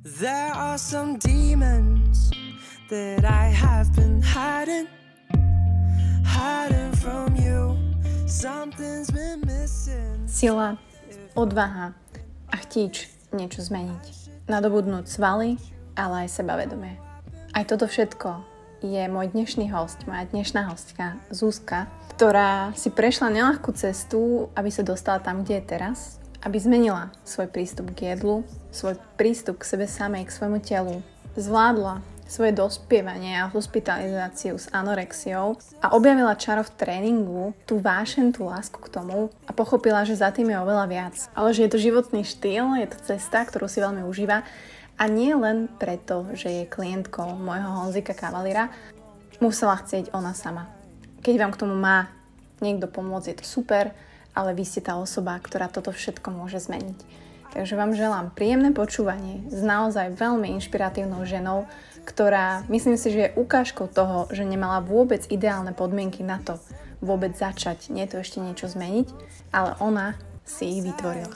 There are some demons that I have been hiding, hiding from you. Something's been missing. Sila, odvaha a chtíč niečo zmeniť. Nadobudnúť svaly, ale aj sebavedomie. Aj toto všetko je môj dnešný host, moja dnešná hostka Zuzka, ktorá si prešla nelahkú cestu, aby sa dostala tam, kde je teraz, aby zmenila svoj prístup k jedlu, svoj prístup k sebe samej, k svojmu telu, zvládla svoje dospievanie a hospitalizáciu s anorexiou a objavila čaro v tréningu, tú vášen, tú lásku k tomu a pochopila, že za tým je oveľa viac. Ale že je to životný štýl, je to cesta, ktorú si veľmi užíva a nie len preto, že je klientkou môjho Honzika Kavalira, musela chcieť ona sama. Keď vám k tomu má niekto pomôcť, je to super, ale vy ste tá osoba, ktorá toto všetko môže zmeniť. Takže vám želám príjemné počúvanie s naozaj veľmi inšpiratívnou ženou, ktorá myslím si, že je ukážkou toho, že nemala vôbec ideálne podmienky na to vôbec začať, nie to ešte niečo zmeniť, ale ona si ich vytvorila.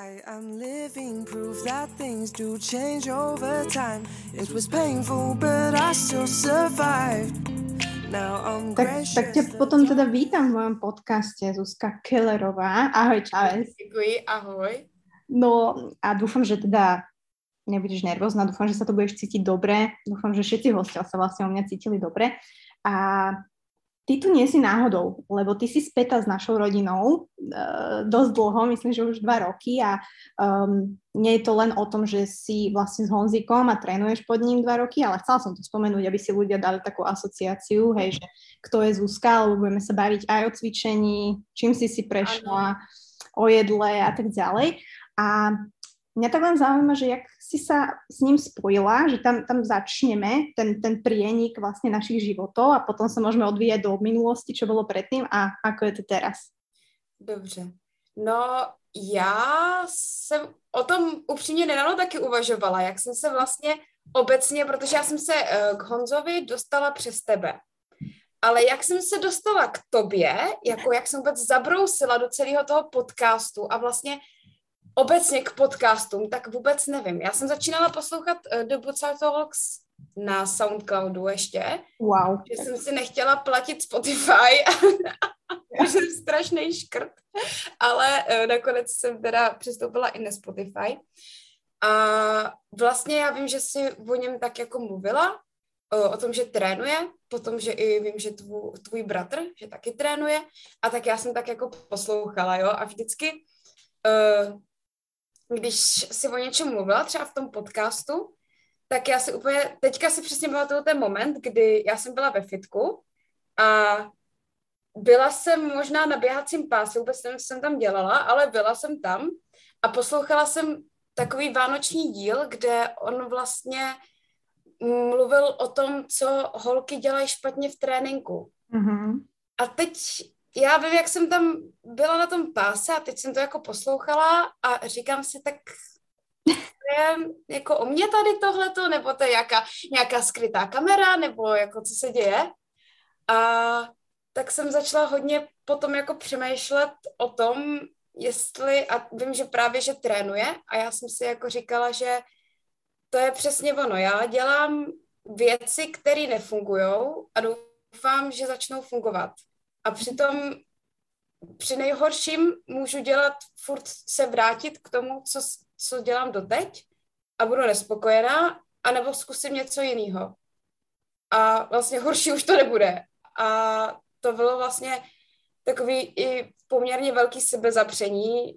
I am living proof that things do change over time. It was painful, but I still survived. Tak, tak ťa potom teda vítam v mojom podcaste, Zuzka Kellerová. Ahoj, Čávez. Děkuji, ahoj. No a dúfam, že teda nebudeš nervózna, dúfam, že sa to budeš cítiť dobre, dúfam, že všetci hostia sa vlastne o mňa cítili dobre. A ty tu nie si náhodou, lebo ty si späta s našou rodinou uh, dosť dlho, myslím, že už dva roky a um, nie je to len o tom, že si vlastne s Honzikom a trénuješ pod ním dva roky, ale chcela som to spomenúť, aby si ľudia dali takú asociáciu, hej, že kto je Zuzka, lebo budeme sa baviť aj o cvičení, čím si si prešla, o jedle a tak ďalej. A mňa tak len zaujíma, že jak si sa s ním spojila, že tam, tam začneme ten, ten prienik vlastne našich životov a potom sa môžeme odvíjať do minulosti, čo bolo predtým a ako je to teraz. Dobře. No, já jsem o tom upřímně nedávno taky uvažovala, jak jsem se vlastně obecně, protože já jsem se uh, k Honzovi dostala přes tebe. Ale jak jsem se dostala k tobě, jako jak jsem vůbec zabrousila do celého toho podcastu a vlastně obecně k podcastům, tak vůbec nevím. Já jsem začínala poslouchat uh, The Bucar Talks na Soundcloudu ještě. Wow. Že jsem si nechtěla platit Spotify. jsem strašný škrt. Ale uh, nakonec jsem teda přistoupila i na Spotify. A vlastně já vím, že jsi o něm tak jako mluvila, o, o tom, že trénuje, potom, že i vím, že tvů, tvůj bratr, že taky trénuje a tak já jsem tak jako poslouchala, jo, a vždycky uh, když si o něčem mluvila, třeba v tom podcastu, tak já si úplně, teďka si přesně pamatuju ten moment, kdy já jsem byla ve fitku a byla jsem možná na běhacím pásu, vůbec nevím, co jsem tam dělala, ale byla jsem tam a poslouchala jsem takový vánoční díl, kde on vlastně mluvil o tom, co holky dělají špatně v tréninku. Mm-hmm. A teď já vím, jak jsem tam byla na tom páse a teď jsem to jako poslouchala a říkám si, tak je jako o mě tady tohleto, nebo to je jaká, nějaká skrytá kamera, nebo jako co se děje. A tak jsem začala hodně potom jako přemýšlet o tom, jestli, a vím, že právě, že trénuje a já jsem si jako říkala, že to je přesně ono. Já dělám věci, které nefungují a doufám, že začnou fungovat. A přitom při nejhorším můžu dělat, furt se vrátit k tomu, co, co dělám doteď a budu nespokojená, anebo zkusím něco jiného. A vlastně horší už to nebude. A to bylo vlastně takový i poměrně velký sebezapření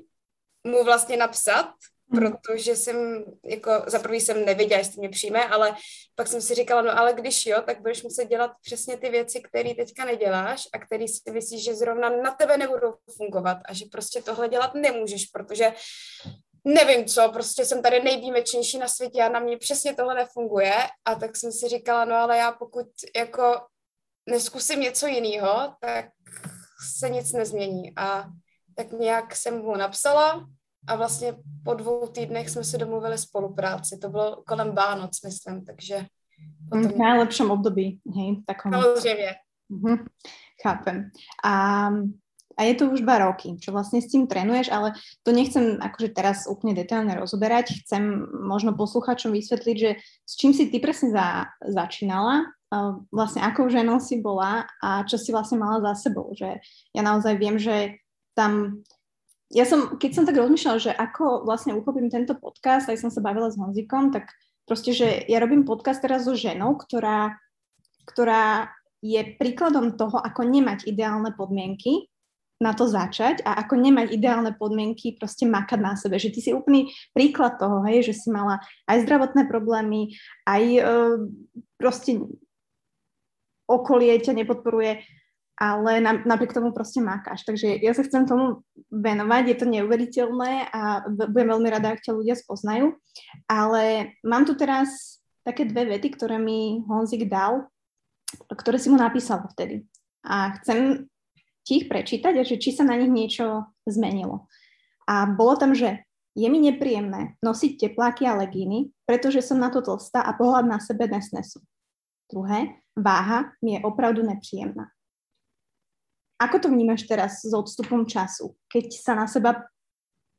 mu vlastně napsat. Protože jsem, jako za prvý jsem nevěděla, jestli mě přijme, ale pak jsem si říkala, no ale když jo, tak budeš muset dělat přesně ty věci, které teďka neděláš a které si myslíš, že zrovna na tebe nebudou fungovat a že prostě tohle dělat nemůžeš, protože nevím co, prostě jsem tady nejvýjimečnější na světě a na mě přesně tohle nefunguje. A tak jsem si říkala, no ale já pokud jako neskusím něco jiného, tak se nic nezmění. A tak nějak jsem mu napsala, a vlastně po dvou týdnech jsme si domluvili spolupráci. To bylo kolem Vánoc, myslím, takže... Potom... V najlepšom období, hej? Takom... Samozřejmě. Mhm, chápem. A a je to už dva roky, čo vlastne s tým trénuješ, ale to nechcem akože teraz úplne detailne rozoberať. Chcem možno posluchačom vysvetliť, že s čím si ty presne za, začínala, vlastne akou ženou si bola a čo si vlastne mala za sebou. Že ja naozaj viem, že tam... Ja som, keď som tak rozmýšľala, že ako vlastne uchopím tento podcast, aj som sa bavila s Honzikom, tak proste, že ja robím podcast teraz so ženou, ktorá, ktorá je príkladom toho, ako nemať ideálne podmienky na to začať a ako nemať ideálne podmienky, proste makať na sebe. Že ty si úplný príklad toho, hej, že si mala aj zdravotné problémy, aj uh, proste okolie ťa nepodporuje, ale na, napriek tomu proste makáš. Takže ja sa chcem tomu venovať, je to neuveriteľné a budem veľmi rada, ak ťa ľudia spoznajú. Ale mám tu teraz také dve vety, ktoré mi Honzik dal, ktoré si mu napísal vtedy. A chcem ti ich prečítať a že či sa na nich niečo zmenilo. A bolo tam, že je mi nepríjemné nosiť tepláky a legíny, pretože som na to tlstá a pohľad na sebe nesnesu. Druhé, váha mi je opravdu nepříjemná. Ako to vnímaš teraz s odstupom času, keď sa na seba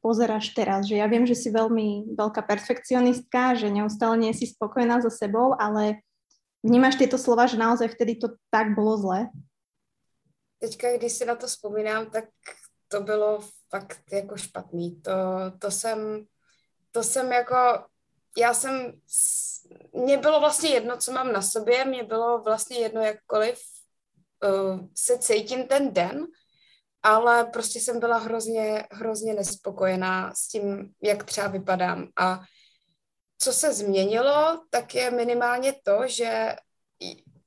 pozeráš teraz, že ja viem, že si veľmi veľká perfekcionistka, že neustále nie si spokojná so sebou, ale vnímaš tieto slova, že naozaj vtedy to tak bolo zle? teďka, když si na to vzpomínám, tak to bylo fakt jako špatný. To, to jsem, to jsem jako, já jsem, mně bylo vlastně jedno, co mám na sobě, mně bylo vlastně jedno, jakkoliv uh, se cítím ten den, ale prostě jsem byla hrozně, hrozně nespokojená s tím, jak třeba vypadám. A co se změnilo, tak je minimálně to, že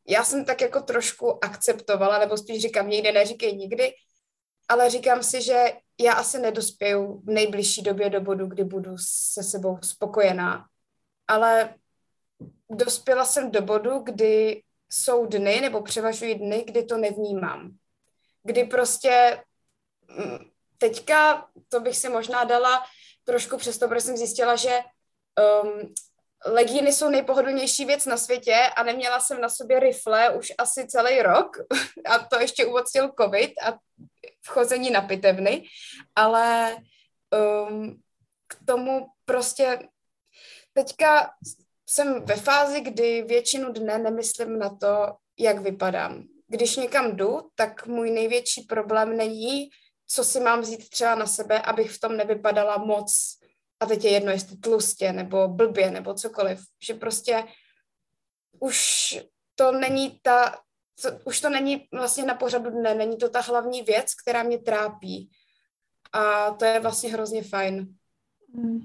já jsem tak jako trošku akceptovala, nebo spíš říkám, někde neříkej nikdy, ale říkám si, že já asi nedospěju v nejbližší době do bodu, kdy budu se sebou spokojená. Ale dospěla jsem do bodu, kdy jsou dny, nebo převažují dny, kdy to nevnímám. Kdy prostě mm, teďka, to bych si možná dala trošku přesto, protože jsem zjistila, že um, legíny jsou nejpohodlnější věc na světě a neměla jsem na sobě rifle už asi celý rok a to ještě uvocnil covid a vchození na pitevny, ale um, k tomu prostě teďka jsem ve fázi, kdy většinu dne nemyslím na to, jak vypadám. Když někam jdu, tak můj největší problém není, co si mám vzít třeba na sebe, abych v tom nevypadala moc a teď je jedno, jestli tlustě nebo blbě nebo cokoliv, že prostě už to není ta, to, už to není vlastně na pořadu dne, není to ta hlavní věc, která mě trápí. A to je vlastně hrozně fajn. Mm.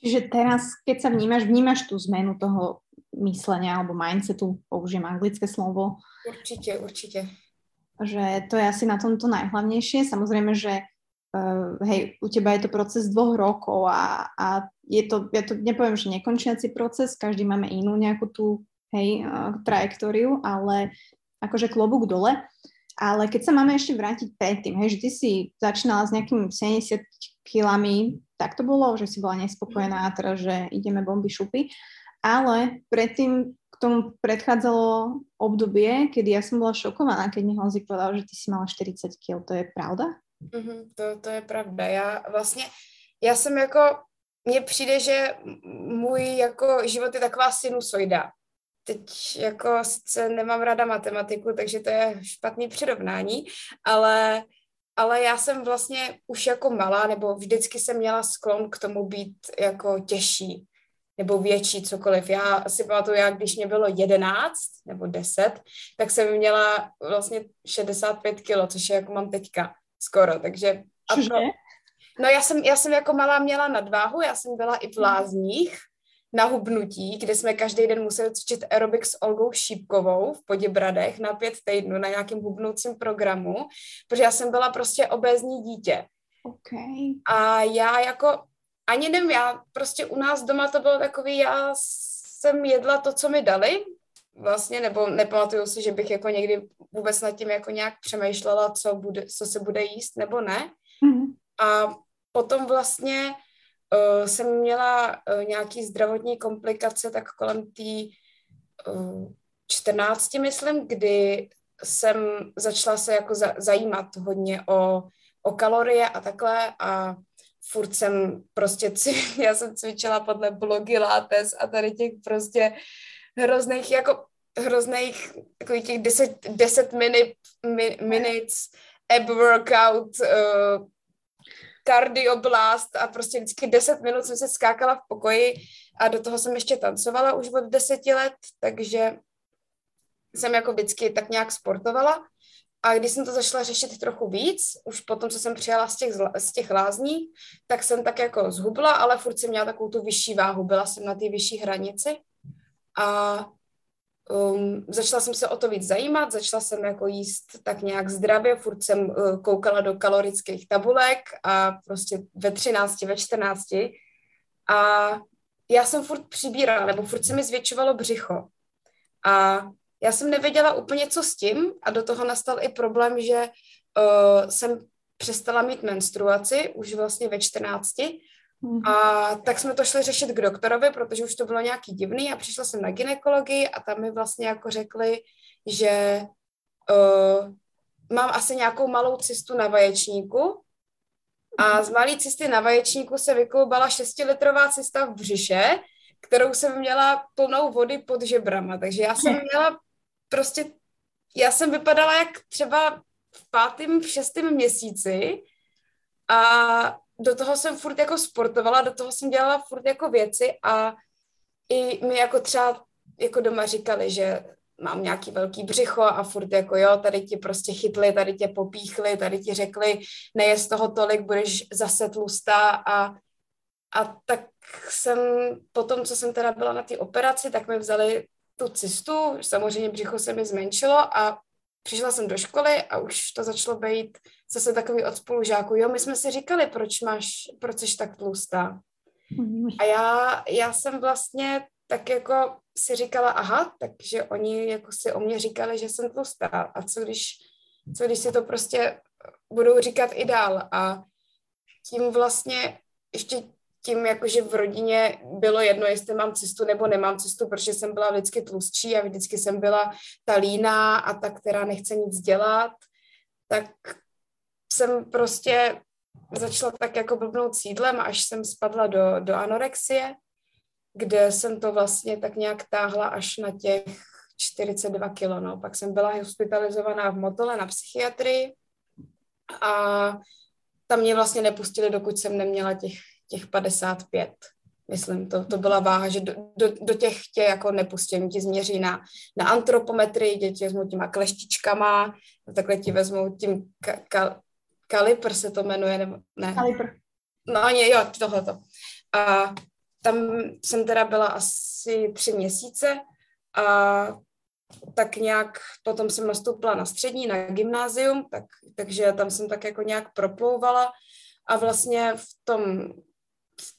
Čiže teraz, keď sa vnímaš, vnímaš tú zmenu toho myslenia alebo mindsetu, použijem anglické slovo. Určite, určite. Že to je asi na tomto najhlavnejšie. Samozrejme, že uh, hej, u teba je to proces dvoch rokov a, a je to, ja to nepoviem, že nekončiaci proces, každý máme inú nejakú tú, hej, uh, trajektóriu, ale akože klobúk dole. Ale keď sa máme ešte vrátiť predtým, hej, že ty si začínala s nejakými 70 kilami, tak to bolo, že si bola nespokojná a teraz, že ideme bomby šupy. Ale predtým k tomu predchádzalo obdobie, kedy ja som bola šokovaná, keď mi Honzik povedal, že ty si mala 40 kg. To je pravda? Mm-hmm, to, to je pravda. Já vlastně, já jsem jako, mně přijde, že můj jako život je taková sinusoida. Teď jako sice nemám ráda matematiku, takže to je špatný přirovnání, ale, ale já jsem vlastně už jako malá, nebo vždycky jsem měla sklon k tomu být jako těžší nebo větší, cokoliv. Já si pamatuju, jak když mě bylo 11 nebo 10, tak jsem měla vlastně 65 kilo, což je jako mám teďka skoro, takže... A to, no já jsem, já jsem jako malá měla nadváhu, já jsem byla i v lázních na hubnutí, kde jsme každý den museli cvičit aerobik s Olgou Šípkovou v Poděbradech na pět týdnů na nějakém hubnoucím programu, protože já jsem byla prostě obézní dítě. Okay. A já jako, ani nevím, já prostě u nás doma to bylo takový, já jsem jedla to, co mi dali, vlastně, nebo nepamatuju si, že bych jako někdy vůbec nad tím jako nějak přemýšlela, co, bude, co se bude jíst nebo ne. Mm-hmm. A potom vlastně uh, jsem měla uh, nějaký zdravotní komplikace tak kolem té uh, 14, myslím, kdy jsem začala se jako za, zajímat hodně o, o kalorie a takhle a furt jsem prostě, já jsem cvičila podle blogy Lates a tady těch prostě hrozných, jako hrozných, takových těch 10, 10 minut, mi, minutes ab workout, uh, blast a prostě vždycky 10 minut jsem se skákala v pokoji a do toho jsem ještě tancovala už od deseti let, takže jsem jako vždycky tak nějak sportovala. A když jsem to začala řešit trochu víc, už potom, co jsem přijala z těch, z těch lázní, tak jsem tak jako zhubla, ale furt jsem měla takovou tu vyšší váhu, byla jsem na té vyšší hranici. A um, začala jsem se o to víc zajímat, začala jsem jako jíst tak nějak zdravě, furt jsem uh, koukala do kalorických tabulek a prostě ve 13, ve 14. A já jsem furt přibírala, nebo furt se mi zvětšovalo břicho. A já jsem nevěděla úplně, co s tím a do toho nastal i problém, že uh, jsem přestala mít menstruaci už vlastně ve 14 mm. A tak jsme to šli řešit k doktorovi, protože už to bylo nějaký divný a přišla jsem na ginekologii a tam mi vlastně jako řekli, že uh, mám asi nějakou malou cystu na vaječníku a z malé cysty na vaječníku se vykloubala 6-litrová cysta v břiše, kterou jsem měla plnou vody pod žebrama. Takže já jsem měla prostě já jsem vypadala jak třeba v pátém, v šestém měsíci a do toho jsem furt jako sportovala, do toho jsem dělala furt jako věci a i mi jako třeba jako doma říkali, že mám nějaký velký břicho a furt jako jo, tady ti prostě chytli, tady tě popíchli, tady ti řekli, nejez toho tolik, budeš zase tlustá. A, a tak jsem, potom, co jsem teda byla na té operaci, tak mi vzali tu cestu, samozřejmě břicho se mi zmenšilo a přišla jsem do školy a už to začalo být zase takový od spolužáků. Jo, my jsme si říkali, proč máš, proč jsi tak tlustá. A já, já jsem vlastně tak jako si říkala, aha, takže oni jako si o mě říkali, že jsem tlustá. A co když, co když si to prostě budou říkat i dál. A tím vlastně ještě tím, jakože v rodině bylo jedno, jestli mám cestu nebo nemám cestu, protože jsem byla vždycky tlustší a vždycky jsem byla ta líná a ta, která nechce nic dělat, tak jsem prostě začala tak jako blbnout sídlem, až jsem spadla do, do anorexie, kde jsem to vlastně tak nějak táhla až na těch 42 kilo. No. Pak jsem byla hospitalizovaná v Motole na psychiatrii a tam mě vlastně nepustili, dokud jsem neměla těch těch 55, myslím, to, to byla váha, že do, do, do těch tě jako nepustím, ti změří na, na antropometrii, děti vezmou těma kleštičkama, takhle ti vezmou tím ka, ka, kalipr se to jmenuje, nebo ne? Kalipr. No, ne, jo, tohleto. A tam jsem teda byla asi tři měsíce a tak nějak potom jsem nastoupila na střední, na gymnázium, tak, takže tam jsem tak jako nějak proplouvala a vlastně v tom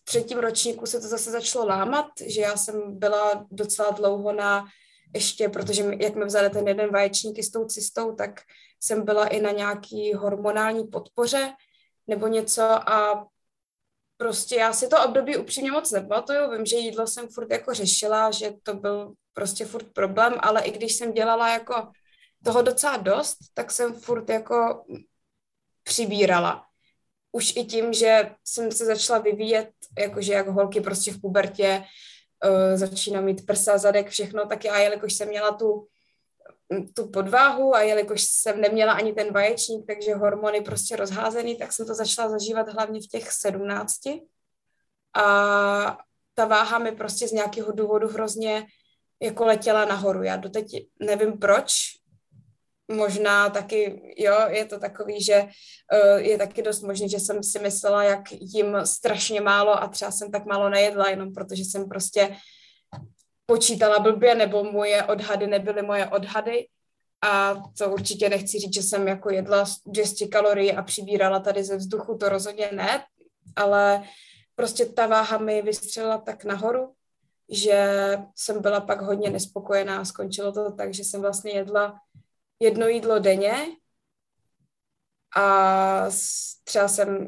třetím ročníku se to zase začalo lámat, že já jsem byla docela dlouho na ještě, protože jak mi vzali ten jeden vaječník s tou cystou, tak jsem byla i na nějaký hormonální podpoře nebo něco a prostě já si to období upřímně moc nepamatuju. Vím, že jídlo jsem furt jako řešila, že to byl prostě furt problém, ale i když jsem dělala jako toho docela dost, tak jsem furt jako přibírala už i tím, že jsem se začala vyvíjet, jakože jak holky prostě v pubertě uh, začíná mít prsa, zadek, všechno, tak já, jelikož jsem měla tu, tu podváhu a jelikož jsem neměla ani ten vaječník, takže hormony prostě rozházený, tak jsem to začala zažívat hlavně v těch sedmnácti. A ta váha mi prostě z nějakého důvodu hrozně jako letěla nahoru. Já doteď nevím proč, možná taky, jo, je to takový, že uh, je taky dost možné, že jsem si myslela, jak jim strašně málo a třeba jsem tak málo nejedla, jenom protože jsem prostě počítala blbě, nebo moje odhady nebyly moje odhady. A to určitě nechci říct, že jsem jako jedla 200 kalorií a přibírala tady ze vzduchu, to rozhodně ne, ale prostě ta váha mi vystřelila tak nahoru, že jsem byla pak hodně nespokojená. Skončilo to tak, že jsem vlastně jedla jedno jídlo denně a třeba jsem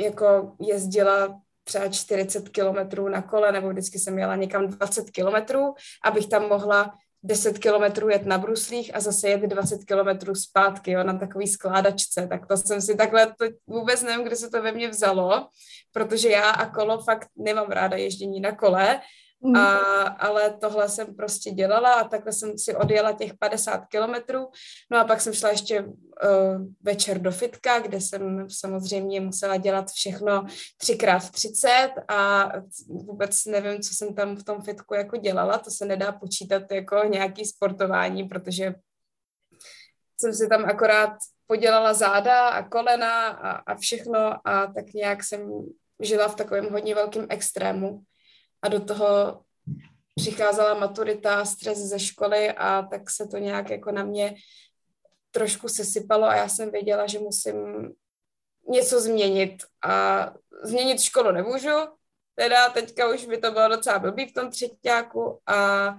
jako jezdila třeba 40 kilometrů na kole, nebo vždycky jsem jela někam 20 kilometrů, abych tam mohla 10 kilometrů jet na bruslích a zase jet 20 kilometrů zpátky, jo, na takový skládačce. Tak to jsem si takhle, to vůbec nevím, kde se to ve mně vzalo, protože já a kolo fakt nemám ráda ježdění na kole. A, ale tohle jsem prostě dělala a takhle jsem si odjela těch 50 kilometrů. No a pak jsem šla ještě uh, večer do fitka, kde jsem samozřejmě musela dělat všechno třikrát 30 a vůbec nevím, co jsem tam v tom fitku jako dělala. To se nedá počítat jako nějaký sportování, protože jsem si tam akorát podělala záda a kolena a, a všechno a tak nějak jsem žila v takovém hodně velkém extrému a do toho přicházela maturita, stres ze školy a tak se to nějak jako na mě trošku sesypalo a já jsem věděla, že musím něco změnit a změnit školu nemůžu, teda teďka už by to bylo docela blbý v tom třetíku a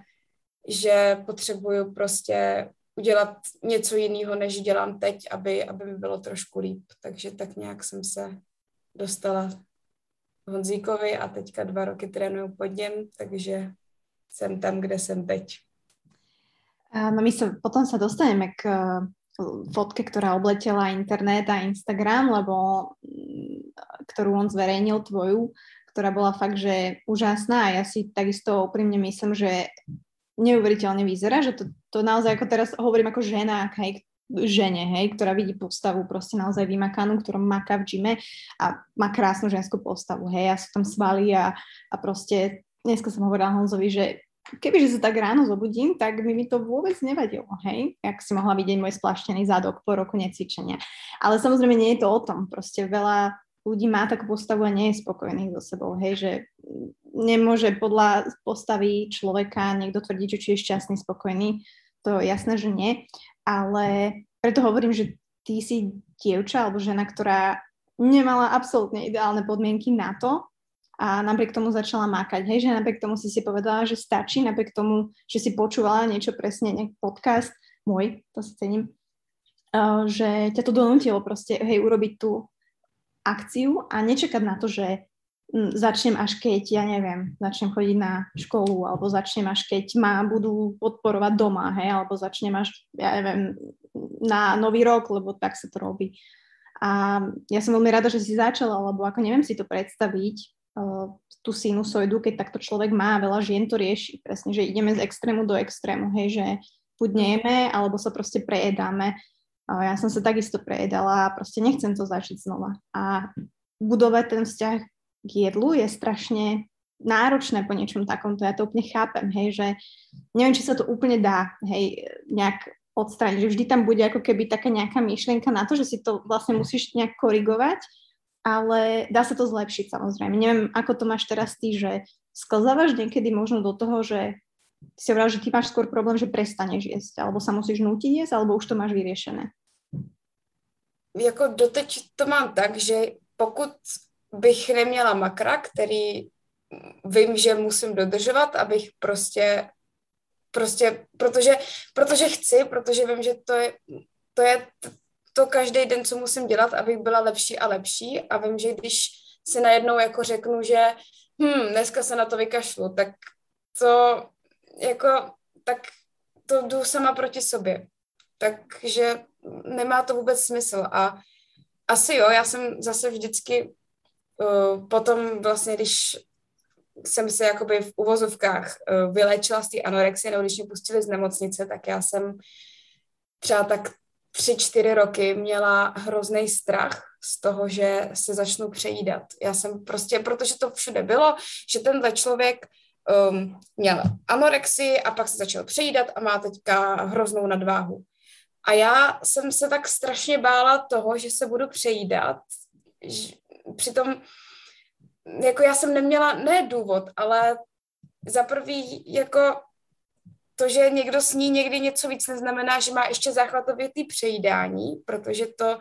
že potřebuju prostě udělat něco jiného, než dělám teď, aby, aby mi bylo trošku líp. Takže tak nějak jsem se dostala Honzíkovi a teďka dva roky trénuju pod něm, takže jsem tam, kde jsem teď. No my sa, potom sa dostaneme k eh, fotke, ktorá obletela internet a Instagram, lebo mm, ktorú on zverejnil tvoju, ktorá bola fakt, že úžasná a ja si takisto úprimne myslím, že neuveriteľne vyzerá, že to, to naozaj ako teraz hovorím ako žena, hej, žene, hej, ktorá vidí postavu proste naozaj vymakanú, ktorá maká v gyme a má krásnu ženskú postavu, hej, a sú tam svaly a, a proste dneska som hovorila Honzovi, že kebyže sa tak ráno zobudím, tak by mi to vôbec nevadilo, hej, jak si mohla vidieť môj splaštený zadok po roku necvičenia. Ale samozrejme nie je to o tom, proste veľa ľudí má takú postavu a nie je spokojných so sebou, hej, že nemôže podľa postavy človeka niekto tvrdiť, že či je šťastný, spokojný, to jasné, že nie, ale preto hovorím, že ty si dievča alebo žena, ktorá nemala absolútne ideálne podmienky na to a napriek tomu začala mákať, hej, že napriek tomu si si povedala, že stačí, napriek tomu, že si počúvala niečo presne, nejaký podcast môj, to si cením, uh, že ťa to donútilo proste, hej, urobiť tú akciu a nečakať na to, že začnem až keď, ja neviem, začnem chodiť na školu, alebo začnem až keď ma budú podporovať doma, hej, alebo začnem až, ja neviem, na nový rok, lebo tak sa to robí. A ja som veľmi rada, že si začala, lebo ako neviem si to predstaviť, uh, tú sinusoidu, keď takto človek má, veľa žien to rieši, presne, že ideme z extrému do extrému, hej, že buď nejeme, alebo sa proste prejedáme. Ja som sa takisto prejedala a proste nechcem to začať znova. A budovať ten vzťah k jedlu je strašne náročné po niečom takomto. Ja to úplne chápem, hej, že neviem, či sa to úplne dá, hej, nejak odstrániť, že vždy tam bude ako keby taká nejaká myšlienka na to, že si to vlastne musíš nejak korigovať, ale dá sa to zlepšiť samozrejme. Neviem, ako to máš teraz ty, že sklzávaš niekedy možno do toho, že si hovoril, že ty máš skôr problém, že prestaneš jesť, alebo sa musíš nútiť jesť, alebo už to máš vyriešené? Jako doteď to mám tak, že pokud bych neměla makra, který vím, že musím dodržovat, abych prostě, prostě, protože, protože chci, protože vím, že to je, to je to každý den, co musím dělat, abych byla lepší a lepší a vím, že když si najednou jako řeknu, že hm, dneska se na to vykašlu, tak to jako, tak to jdu sama proti sobě. Takže nemá to vůbec smysl a asi jo, já jsem zase vždycky Eh, potom vlastně, když jsem se jakoby v uvozovkách uh, vylečila z té anorexie, nebo když mě pustili z nemocnice, tak já jsem třeba tak tři, čtyři roky měla hrozný strach z toho, že se začnu přejídat. Já jsem prostě, protože to všude bylo, že tenhle člověk um, měl anorexii a pak se začal přejídat a má teďka hroznou nadváhu. A já jsem se tak strašně bála toho, že se budu přejídat, přitom jako já jsem neměla, ne důvod, ale za prvý jako to, že někdo sní někdy něco víc, neznamená, že má ještě záchvatově přejídání, protože to,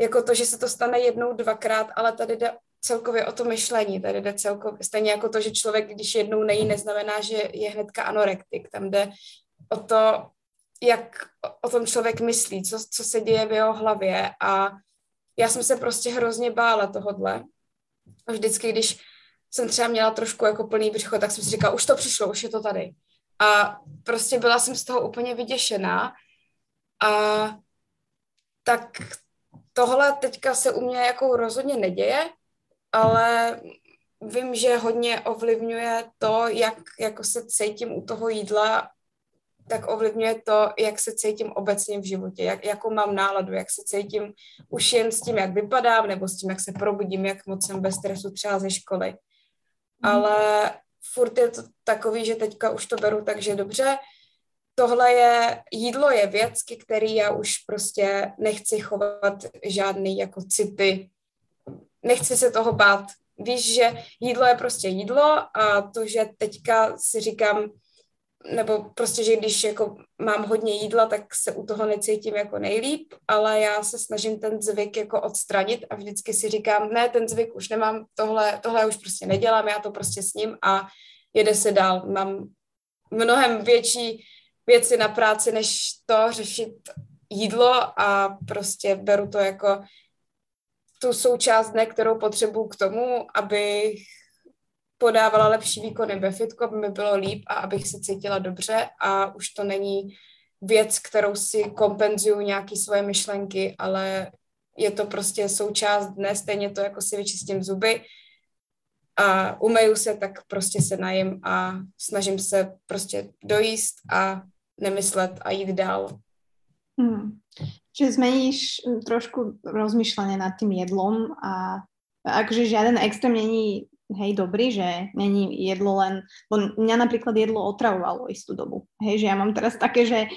jako to, že se to stane jednou, dvakrát, ale tady jde celkově o to myšlení, tady jde celkově, stejně jako to, že člověk, když jednou nejí, neznamená, že je hnedka anorektik, tam jde o to, jak o tom člověk myslí, co, co se děje v jeho hlavě a já jsem se prostě hrozně bála tohodle. A vždycky, když jsem třeba měla trošku jako plný břicho, tak jsem si říkala, už to přišlo, už je to tady. A prostě byla jsem z toho úplně vyděšená. A tak tohle teďka se u mě jako rozhodně neděje, ale vím, že hodně ovlivňuje to, jak jako se cítím u toho jídla, tak ovlivňuje to, jak se cítím obecně v životě, jak, jakou mám náladu, jak se cítím už jen s tím, jak vypadám, nebo s tím, jak se probudím, jak moc jsem bez stresu třeba ze školy. Mm. Ale furt je to takový, že teďka už to beru takže dobře, tohle je, jídlo je věc, ke který já už prostě nechci chovat žádný jako city, nechci se toho bát. Víš, že jídlo je prostě jídlo a to, že teďka si říkám, nebo prostě, že když jako mám hodně jídla, tak se u toho necítím jako nejlíp, ale já se snažím ten zvyk jako odstranit a vždycky si říkám, ne, ten zvyk už nemám, tohle, tohle už prostě nedělám, já to prostě s ním a jede se dál. Mám mnohem větší věci na práci, než to řešit jídlo a prostě beru to jako tu součást dne, kterou potřebuju k tomu, abych podávala lepší výkony ve fitku, aby mi bylo líp a abych se cítila dobře a už to není věc, kterou si kompenzuju nějaký svoje myšlenky, ale je to prostě součást dne, stejně to jako si vyčistím zuby a umeju se, tak prostě se najím a snažím se prostě dojíst a nemyslet a jít dál. Hmm. Čiže zmeníš hm, trošku rozmýšľanie nad tým jedlom a akože žiaden extrém není hej, dobrý, že? Není jedlo len, bo mňa napríklad jedlo otravovalo istú dobu, hej, že ja mám teraz také, že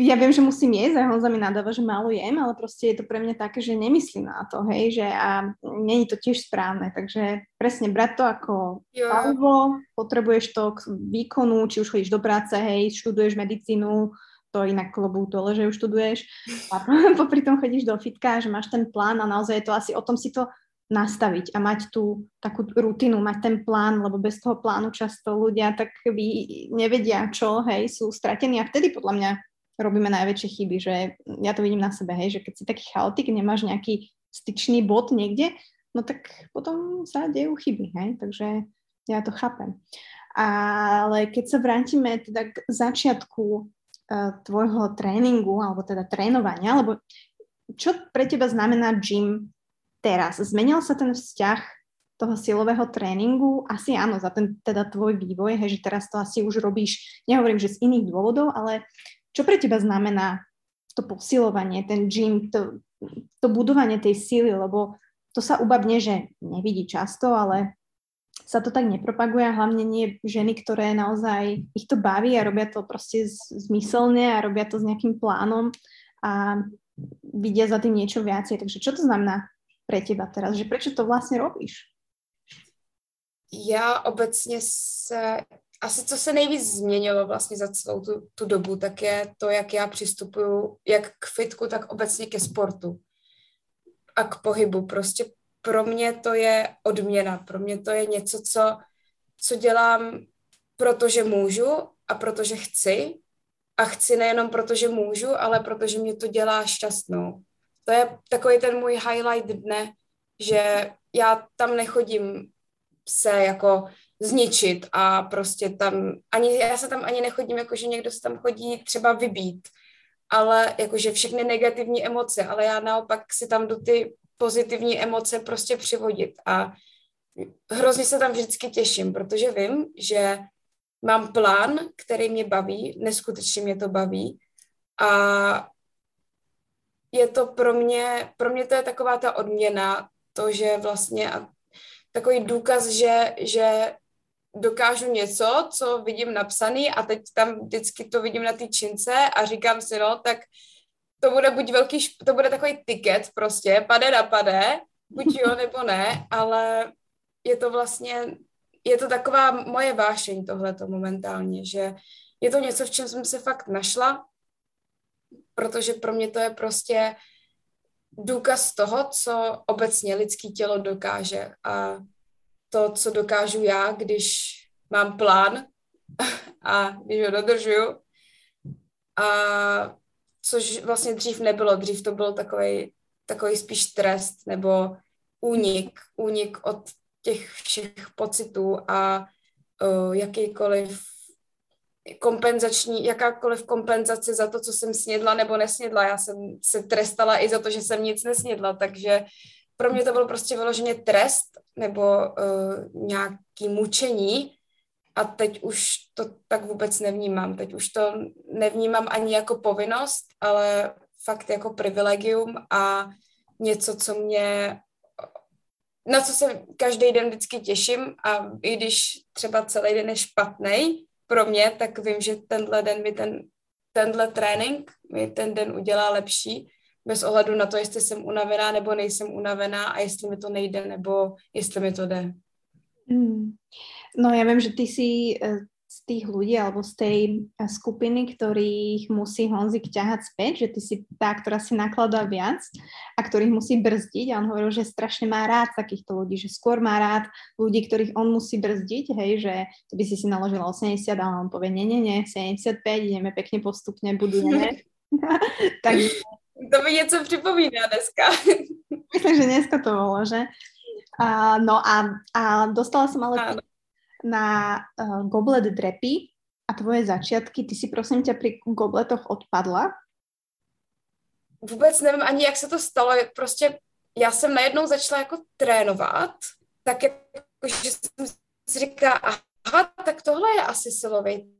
ja viem, že musím jesť a Honza mi nadáva, že málo jem, ale proste je to pre mňa také, že nemyslím na to, hej, že a není to tiež správne, takže presne brať to ako palivo, potrebuješ to k výkonu, či už chodíš do práce, hej, študuješ medicínu, to inak klobú dole, že už študuješ. A popri tom chodíš do fitka, že máš ten plán a naozaj je to asi o tom si to nastaviť a mať tú takú rutinu, mať ten plán, lebo bez toho plánu často ľudia tak by nevedia čo, hej, sú stratení a vtedy podľa mňa robíme najväčšie chyby, že ja to vidím na sebe, hej, že keď si taký chaotik, nemáš nejaký styčný bod niekde, no tak potom sa dejú chyby, hej, takže ja to chápem. Ale keď sa vrátime teda k začiatku uh, tvojho tréningu, alebo teda trénovania, alebo čo pre teba znamená gym teraz? Zmenil sa ten vzťah toho silového tréninku? Asi áno, za ten teda tvoj vývoj, hej, že teraz to asi už robíš, nehovorím, že z iných dôvodov, ale čo pre teba znamená to posilovanie, ten gym, to, to budovanie tej síly, lebo to sa u nie, že nevidí často, ale sa to tak nepropaguje hlavne nie ženy, ktoré naozaj ich to baví a robia to proste zmyselne a robia to s nejakým plánom a vidia za tým niečo viacej. Takže čo to znamená pre teba teraz, že prečo to vlastně robíš? Já obecně se, asi co se nejvíc změnilo vlastně za celou tu, tu dobu, tak je to, jak já přistupuju jak k fitku, tak obecně ke sportu a k pohybu. Prostě pro mě to je odměna, pro mě to je něco, co, co dělám, protože můžu a protože chci. A chci nejenom protože můžu, ale protože mě to dělá šťastnou to je takový ten můj highlight dne, že já tam nechodím se jako zničit a prostě tam, ani, já se tam ani nechodím, jako že někdo se tam chodí třeba vybít, ale jakože všechny negativní emoce, ale já naopak si tam do ty pozitivní emoce prostě přivodit a hrozně se tam vždycky těším, protože vím, že mám plán, který mě baví, neskutečně mě to baví a je to pro mě, pro mě to je taková ta odměna, to, že vlastně a takový důkaz, že, že dokážu něco, co vidím napsaný a teď tam vždycky to vidím na té čince a říkám si, no, tak to bude buď velký, to bude takový tiket prostě, pade na pade, buď jo nebo ne, ale je to vlastně, je to taková moje vášeň tohleto momentálně, že je to něco, v čem jsem se fakt našla protože pro mě to je prostě důkaz toho, co obecně lidský tělo dokáže. A to, co dokážu já, když mám plán a když ho dodržuju. A což vlastně dřív nebylo, dřív to byl takový, takový spíš trest nebo únik, únik od těch všech pocitů a uh, jakýkoliv kompenzační, jakákoliv kompenzace za to, co jsem snědla nebo nesnědla. Já jsem se trestala i za to, že jsem nic nesnědla, takže pro mě to bylo prostě vyloženě trest nebo uh, nějaký mučení a teď už to tak vůbec nevnímám. Teď už to nevnímám ani jako povinnost, ale fakt jako privilegium a něco, co mě na co se každý den vždycky těším a i když třeba celý den je špatný pro mě, tak vím, že tenhle den mi ten, tenhle trénink mi ten den udělá lepší, bez ohledu na to, jestli jsem unavená nebo nejsem unavená a jestli mi to nejde nebo jestli mi to jde. Mm. No ja viem, že ty si eh, tých ľudí alebo z tej eh, skupiny, ktorých musí Honzik ťahať späť, že ty si tá, ktorá si nakladá viac a ktorých musí brzdiť a on hovoril, že strašne má rád takýchto ľudí, že skôr má rád ľudí, ktorých on musí brzdiť, hej, že to by si si naložila 80 a on povie, nie, nie, nie, 75, ideme pekne postupne, budujeme. Takže... To mi něco připomíná dneska. Myslím, že dneska to bolo, že? Uh, no a, a dostala som ale na uh, goblet drepy a tvoje začiatky. Ty si prosím ťa pri gobletoch odpadla? Vůbec nevím ani, jak se to stalo. Prostě já jsem najednou začala jako trénovat, tak jako, že jsem si říká, aha, tak tohle je asi silový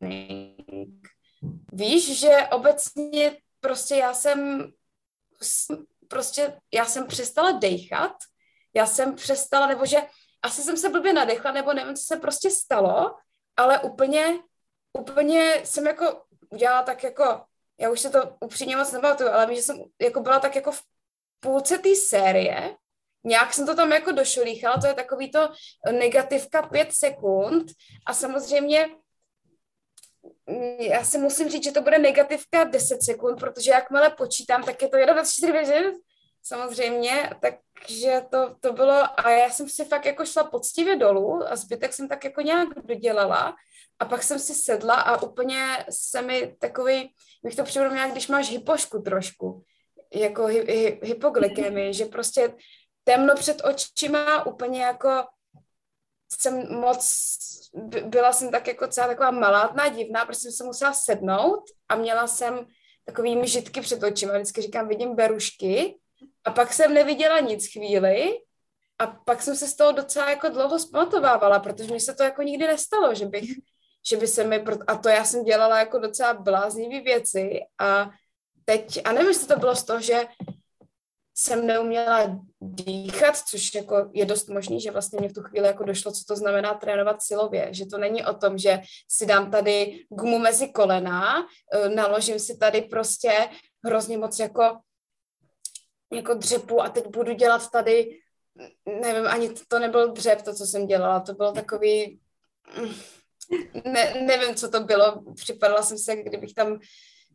trénink. Víš, že obecně prostě já jsem prostě já jsem přestala dejchat, já jsem přestala, nebo že asi jsem se blbě nadechla, nebo nevím, co se prostě stalo, ale úplně, úplně jsem jako udělala tak jako, já už se to upřímně moc nepamatuju, ale že jsem jako byla tak jako v půlce té série, nějak jsem to tam jako došolíchala, to je takový to negativka pět sekund a samozřejmě já si musím říct, že to bude negativka 10 sekund, protože jakmile počítám, tak je to 1, 2, 3, 4, 5, samozřejmě, takže to, to bylo, a já jsem si fakt jako šla poctivě dolů a zbytek jsem tak jako nějak dodělala. A pak jsem si sedla a úplně se mi takový, bych to připomněla, když máš hypošku trošku, jako hy, hy, hypoglykemii, že prostě temno před očima, úplně jako jsem moc, byla jsem tak jako celá taková malátná, divná, protože jsem se musela sednout a měla jsem takový žitky před očima, vždycky říkám, vidím berušky a pak jsem neviděla nic chvíli a pak jsem se z toho docela jako dlouho zpamatovávala, protože mi se to jako nikdy nestalo, že bych, že by se mi, a to já jsem dělala jako docela bláznivý věci a teď, a nevím, jestli to bylo z toho, že jsem neuměla dýchat, což jako je dost možný, že vlastně mě v tu chvíli jako došlo, co to znamená trénovat silově, že to není o tom, že si dám tady gumu mezi kolena, eh, naložím si tady prostě hrozně moc jako jako dřepu a teď budu dělat tady, nevím, ani to nebyl dřep, to, co jsem dělala, to bylo takový, ne, nevím, co to bylo, připadala jsem se, kdybych tam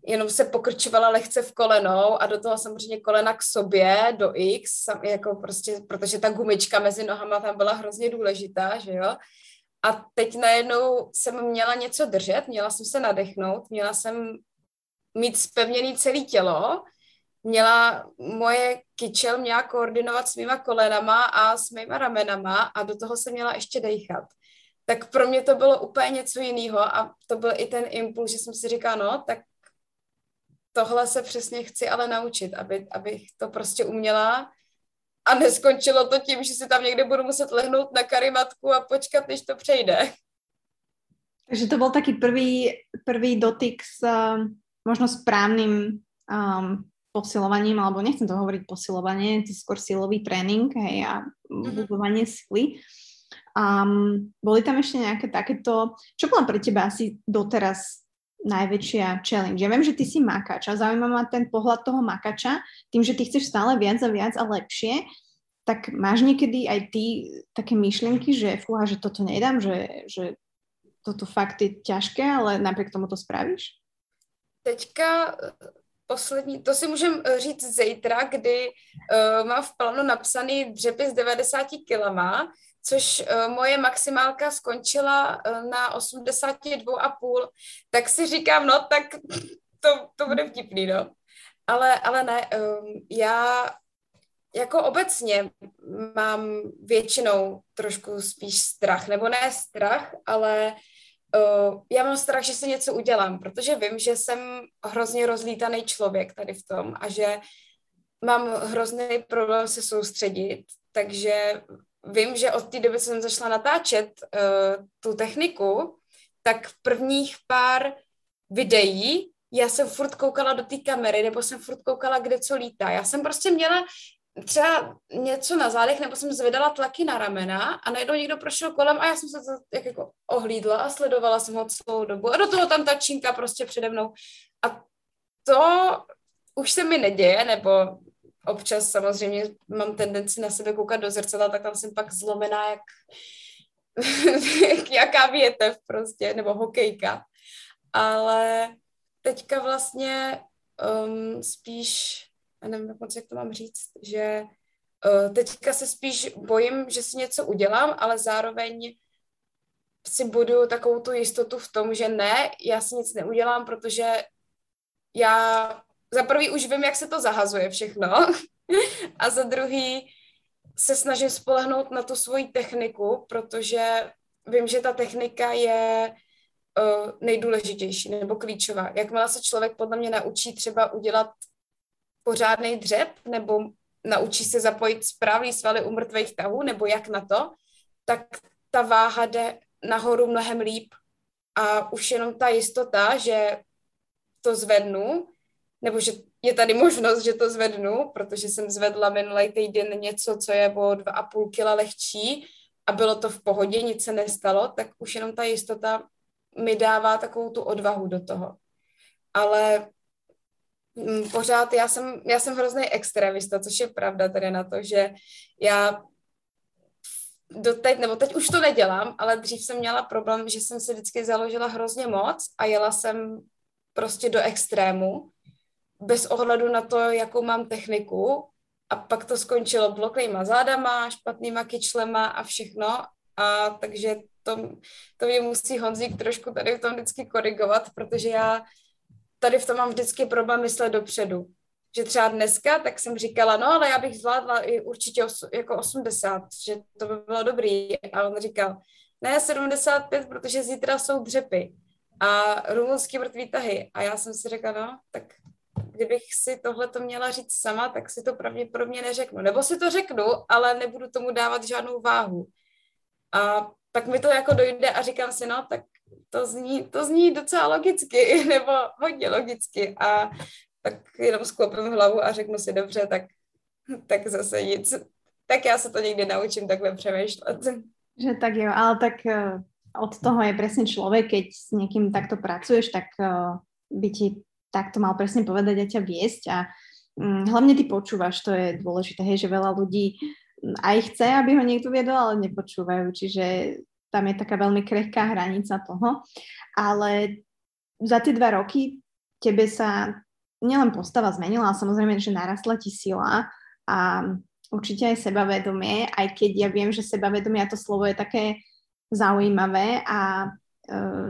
jenom se pokrčovala lehce v kolenou a do toho samozřejmě kolena k sobě, do X, jako prostě, protože ta gumička mezi nohama tam byla hrozně důležitá, že jo. A teď najednou jsem měla něco držet, měla jsem se nadechnout, měla jsem mít spevněný celé tělo, měla moje kyčel měla koordinovat s mýma kolenama a s mýma ramenama a do toho se měla ještě dejchat. Tak pro mě to bylo úplně něco jiného a to byl i ten impuls, že jsem si říkala, no, tak tohle se přesně chci ale naučit, aby, abych to prostě uměla a neskončilo to tím, že si tam někde budu muset lehnout na karimatku a počkat, než to přejde. Takže to byl taky prvý, prvý dotyk s možno správným um, posilovaním, alebo nechcem to hovoriť posilovanie, to je skôr silový tréning hej, a mhm. budovanie sily. Um, boli tam ešte nejaké takéto, čo bola pre teba asi doteraz najväčšia challenge? Ja viem, že ty si makač a zaujíma ma ten pohľad toho makača, tým, že ty chceš stále viac a viac a lepšie, tak máš niekedy aj ty také myšlienky, že fúha, že toto nedám, že, že toto fakt je ťažké, ale napriek tomu to spravíš? Teďka poslední, to si můžem eh, říct zítra, kdy uh, mám v plánu napsaný dřepy s 90 kilama, což uh, moje maximálka skončila uh, na 82,5, tak si říkám, no tak to, to bude vtipný, no. Ale, ale ne, um, já jako obecně mám většinou trošku spíš strach, nebo ne strach, ale uh, já mám strach, že se něco udělám, protože vím, že jsem hrozně rozlítaný člověk tady v tom a že mám hrozný problém se soustředit, takže vím, že od té doby, co jsem začala natáčet uh, tu techniku, tak v prvních pár videí já jsem furt koukala do té kamery, nebo jsem furt koukala, kde co lítá. Já jsem prostě měla třeba něco na zádech, nebo jsem zvedala tlaky na ramena a najednou někdo prošel kolem a já jsem se to jak jako ohlídla a sledovala jsem ho celou dobu. A do toho tam ta čínka prostě přede mnou. A to už se mi neděje, nebo občas samozřejmě mám tendenci na sebe koukat do zrcadla, tak tam jsem pak zlomená jak, jak jaká větev prostě, nebo hokejka. Ale teďka vlastně um, spíš a nevím dokonce, jak to mám říct, že uh, teďka se spíš bojím, že si něco udělám, ale zároveň si budu takovou tu jistotu v tom, že ne, já si nic neudělám, protože já za prvý už vím, jak se to zahazuje všechno a za druhý se snažím spolehnout na tu svoji techniku, protože vím, že ta technika je uh, nejdůležitější nebo klíčová. Jakmile se člověk podle mě naučí třeba udělat pořádný dřep, nebo naučí se zapojit správný svaly u mrtvých tahů, nebo jak na to, tak ta váha jde nahoru mnohem líp. A už jenom ta jistota, že to zvednu, nebo že je tady možnost, že to zvednu, protože jsem zvedla minulý týden něco, co je o 2,5 kg lehčí a bylo to v pohodě, nic se nestalo, tak už jenom ta jistota mi dává takovou tu odvahu do toho. Ale pořád, já jsem, já jsem hrozný extremista, což je pravda tady na to, že já doteď, nebo teď už to nedělám, ale dřív jsem měla problém, že jsem se vždycky založila hrozně moc a jela jsem prostě do extrému, bez ohledu na to, jakou mám techniku. A pak to skončilo bloklejma zádama, špatnýma kyčlema a všechno. A takže to, to mě musí Honzík trošku tady v tom vždycky korigovat, protože já tady v tom mám vždycky problém myslet dopředu. Že třeba dneska, tak jsem říkala, no ale já bych zvládla i určitě os, jako 80, že to by bylo dobrý. A on říkal, ne 75, protože zítra jsou dřepy a rumunský mrtvý tahy. A já jsem si řekla, no, tak kdybych si tohle to měla říct sama, tak si to pravděpodobně neřeknu. Nebo si to řeknu, ale nebudu tomu dávat žádnou váhu. A pak mi to jako dojde a říkám si, no, tak to zní, to zní docela logicky, nebo hodně logicky a tak jenom sklopím hlavu a řeknu si dobře, tak, tak zase nic. Tak já se to někdy naučím takhle přemýšlet. Že tak jo, ale tak eh, od toho je presne človek, keď s niekým takto pracuješ, tak eh, by ti takto mal presne povedať a ťa viesť a mm, hlavne ty počúvaš, to je dôležité, hej, že veľa ľudí mm, aj chce, aby ho niekto viedol, ale nepočúvajú, čiže tam je taká veľmi krehká hranica toho. Ale za tie dva roky tebe sa nielen postava zmenila, ale samozrejme, že narastla ti sila a určite aj sebavedomie, aj keď ja viem, že sebavedomie a to slovo je také zaujímavé a uh,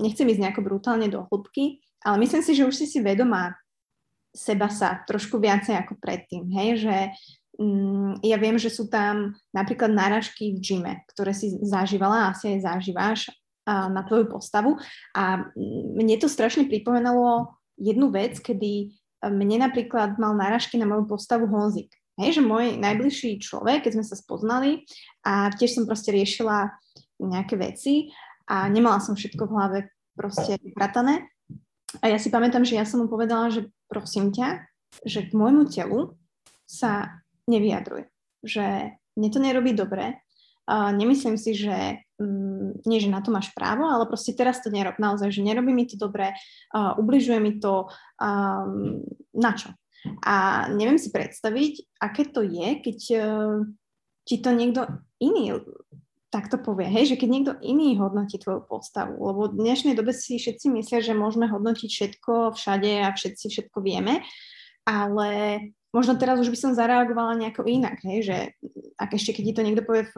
nechcem ísť nejako brutálne do hĺbky, ale myslím si, že už si si vedomá seba sa trošku viacej ako predtým, hej, že ja viem, že sú tam napríklad náražky v gyme, ktoré si zažívala, asi aj zažíváš na tvoju postavu. A mm, mne to strašne pripomenalo jednu vec, kedy e, mne napríklad mal náražky na moju postavu Honzik. Hej, že môj najbližší človek, keď sme sa spoznali a tiež som proste riešila nejaké veci a nemala som všetko v hlave proste vypratané. A ja si pamätám, že ja som mu povedala, že prosím ťa, že k môjmu telu sa nevyjadruj. Že mne to nerobí dobre. Uh, nemyslím si, že um, nie, že na to máš právo, ale proste teraz to nerob. Naozaj, že nerobí mi to dobre, uh, ubližuje mi to. Um, na čo? A neviem si predstaviť, aké to je, keď uh, ti to niekto iný tak to povie, hej, že keď niekto iný hodnotí tvoju postavu, lebo v dnešnej dobe si všetci myslia, že môžeme hodnotiť všetko všade a všetci všetko vieme, ale možno teraz už by som zareagovala nejako inak, hej, že ak ešte keď ti to niekto povie v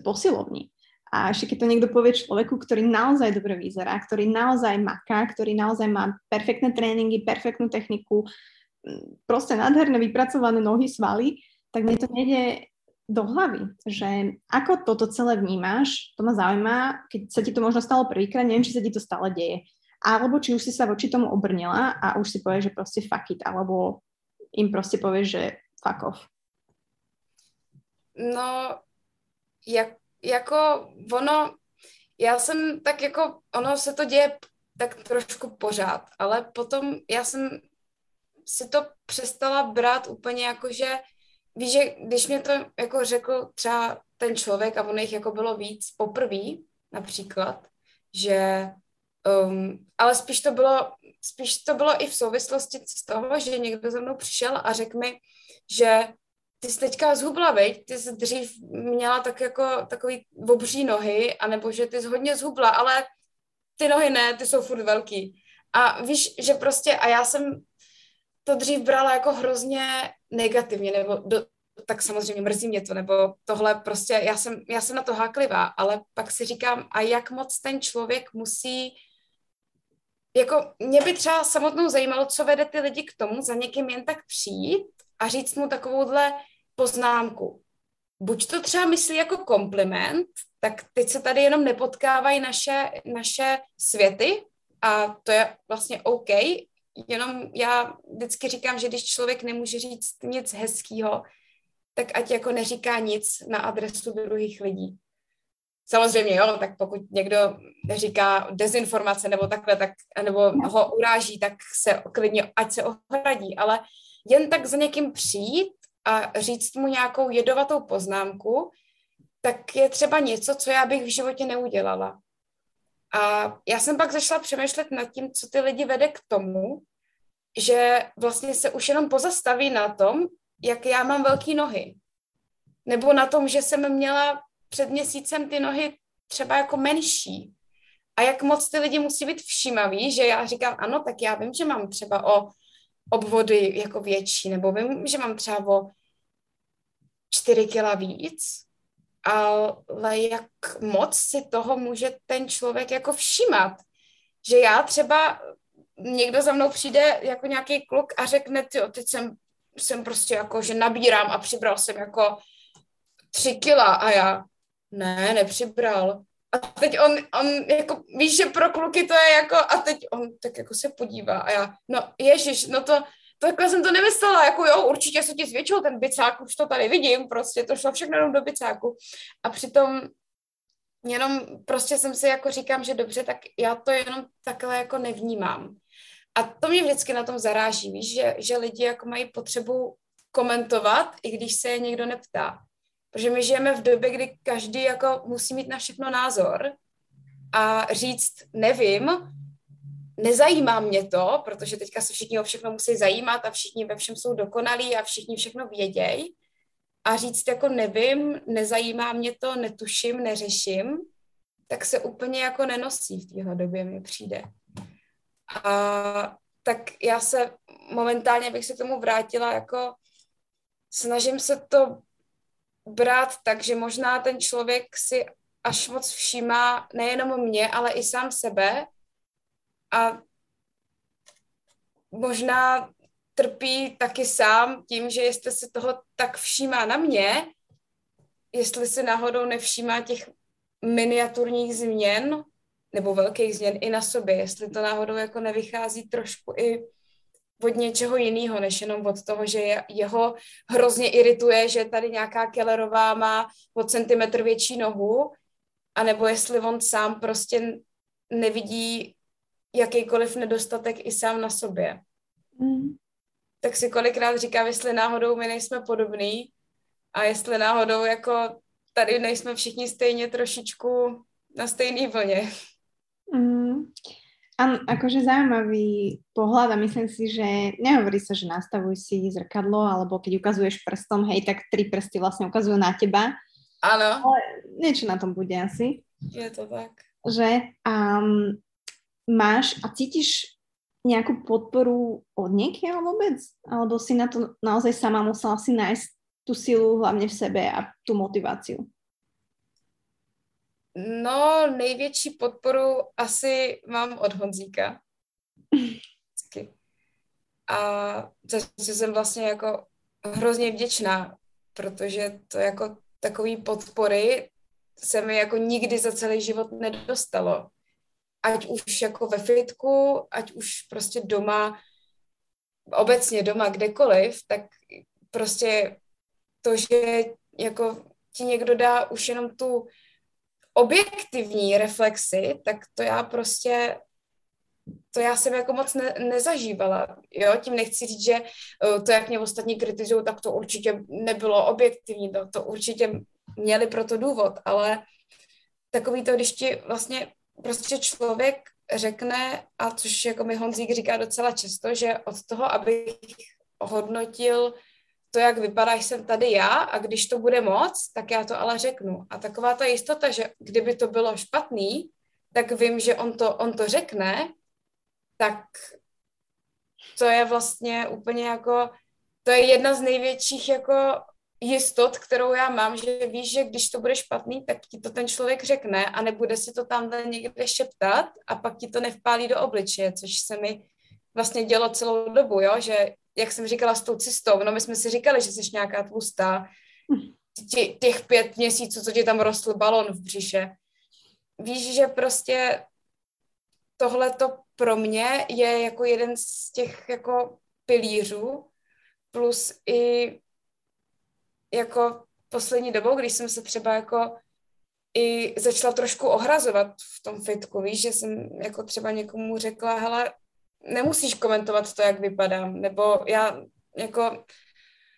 posilovni a ešte keď to niekto povie človeku, ktorý naozaj dobre vyzerá, ktorý naozaj maká, ktorý naozaj má perfektné tréningy, perfektnú techniku, proste nádherné vypracované nohy, svaly, tak mne to nejde do hlavy, že ako toto celé vnímáš, to ma zaujíma, keď sa ti to možno stalo prvýkrát, neviem, či sa ti to stále deje. Alebo či už si sa voči tomu obrnila a už si povieš, že proste fuck it, alebo im proste povieš, že fuck off. No, jak, jako ono, já jsem tak jako, ono se to děje tak trošku pořád, ale potom já jsem si to přestala brát úplně jako, že víš, že když mě to jako řekl třeba ten člověk a ono jich jako bylo víc poprvé například, že um, ale spíš to bylo spíš to bylo i v souvislosti s toho, že někdo za mnou přišel a řekl mi, že ty jsi teďka zhubla, veď? Ty jsi dřív měla tak jako takový obří nohy, anebo že ty jsi hodně zhubla, ale ty nohy ne, ty jsou furt velký. A víš, že prostě, a já jsem to dřív brala jako hrozně negativně, nebo do, tak samozřejmě mrzí mě to, nebo tohle prostě, já jsem, já jsem na to háklivá, ale pak si říkám, a jak moc ten člověk musí, jako mě by třeba samotnou zajímalo, co vede ty lidi k tomu za někým jen tak přijít a říct mu takovouhle poznámku. Buď to třeba myslí jako kompliment, tak teď se tady jenom nepotkávají naše, naše světy a to je vlastně OK, jenom já vždycky říkám, že když člověk nemůže říct nic hezkého, tak ať jako neříká nic na adresu druhých lidí. Samozřejmě, jo, tak pokud někdo říká dezinformace nebo takhle, tak, nebo ho uráží, tak se klidně, ať se ohradí, ale jen tak za někým přijít a říct mu nějakou jedovatou poznámku, tak je třeba něco, co já bych v životě neudělala. A já jsem pak zašla přemýšlet nad tím, co ty lidi vede k tomu, že vlastně se už jenom pozastaví na tom, jak já mám velké nohy. Nebo na tom, že jsem měla před měsícem ty nohy třeba jako menší. A jak moc ty lidi musí být všímaví, že já říkám, ano, tak já vím, že mám třeba o obvody jako větší, nebo vím, že mám třeba o 4 kila víc, ale jak moc si toho může ten člověk jako všímat. Že já třeba, někdo za mnou přijde jako nějaký kluk a řekne, ty, teď jsem, jsem prostě jako, že nabírám a přibral jsem jako tři kila a já, ne, nepřibral. A teď on, on jako, víš, že pro kluky to je jako, a teď on tak jako se podívá a já, no ježiš, no to, takhle jsem to nemyslela, jako jo, určitě se ti zvětšil ten bicák, už to tady vidím, prostě to šlo všechno jenom do bicáku. A přitom jenom prostě jsem si jako říkám, že dobře, tak já to jenom takhle jako nevnímám. A to mě vždycky na tom zaráží, víš, že, že lidi jako mají potřebu komentovat, i když se je někdo neptá. Protože my žijeme v době, kdy každý jako musí mít na všechno názor a říct nevím, nezajímá mě to, protože teďka se všichni o všechno musí zajímat a všichni ve všem jsou dokonalí a všichni všechno vědějí. A říct jako nevím, nezajímá mě to, netuším, neřeším, tak se úplně jako nenosí v téhle době, mi přijde. A tak já se momentálně bych se tomu vrátila jako snažím se to brát tak, že možná ten člověk si až moc všímá nejenom mě, ale i sám sebe a možná trpí taky sám tím, že jestli se toho tak všímá na mě, jestli se náhodou nevšímá těch miniaturních změn nebo velkých změn i na sobě, jestli to náhodou jako nevychází trošku i od něčeho jiného, než jenom od toho, že jeho hrozně irituje, že tady nějaká Kellerová má o centimetr větší nohu, anebo jestli on sám prostě nevidí jakýkoliv nedostatek i sám na sobě. Mm. Tak si kolikrát říkám, jestli náhodou my nejsme podobný a jestli náhodou jako tady nejsme všichni stejně trošičku na stejné vlně. Mm. Áno, akože zaujímavý pohľad a myslím si, že nehovorí sa, že nastavuj si zrkadlo, alebo keď ukazuješ prstom, hej, tak tri prsty vlastne ukazujú na teba. Áno. Ale niečo na tom bude asi. Je to tak. Že um, máš a cítiš nejakú podporu od niekiaľ vôbec? Alebo si na to naozaj sama musela si nájsť tú silu hlavne v sebe a tú motiváciu? No, největší podporu asi mám od Honzíka. A co jsem vlastně jako hrozně vděčná, protože to jako takový podpory se mi jako nikdy za celý život nedostalo. Ať už jako ve fitku, ať už prostě doma, obecně doma kdekoliv, tak prostě to, že jako ti někdo dá už jenom tu objektivní reflexy, tak to já prostě to já jsem jako moc ne, nezažívala, jo, tím nechci říct, že uh, to, jak mě ostatní kritizují, tak to určitě nebylo objektivní, to, to určitě měli pro to důvod, ale takový to, když ti vlastně prostě člověk řekne, a což jako mi Honzík říká docela často, že od toho, abych hodnotil to, jak vypadá, jsem tady já a když to bude moc, tak já to ale řeknu. A taková ta jistota, že kdyby to bylo špatný, tak vím, že on to, on to řekne, tak to je vlastně úplně jako, to je jedna z největších jako jistot, kterou já mám, že víš, že když to bude špatný, tak ti to ten člověk řekne a nebude si to tam někde šeptat a pak ti to nevpálí do obličeje, což se mi vlastně dělo celou dobu, jo, že jak jsem říkala s tou cestou, no my jsme si říkali, že jsi nějaká tlustá, Tě, těch pět měsíců, co ti tam rostl balon v břiše. Víš, že prostě tohle to pro mě je jako jeden z těch jako pilířů, plus i jako poslední dobou, když jsem se třeba jako i začala trošku ohrazovat v tom fitku, víš, že jsem jako třeba někomu řekla, hele, nemusíš komentovat to, jak vypadám, nebo já jako,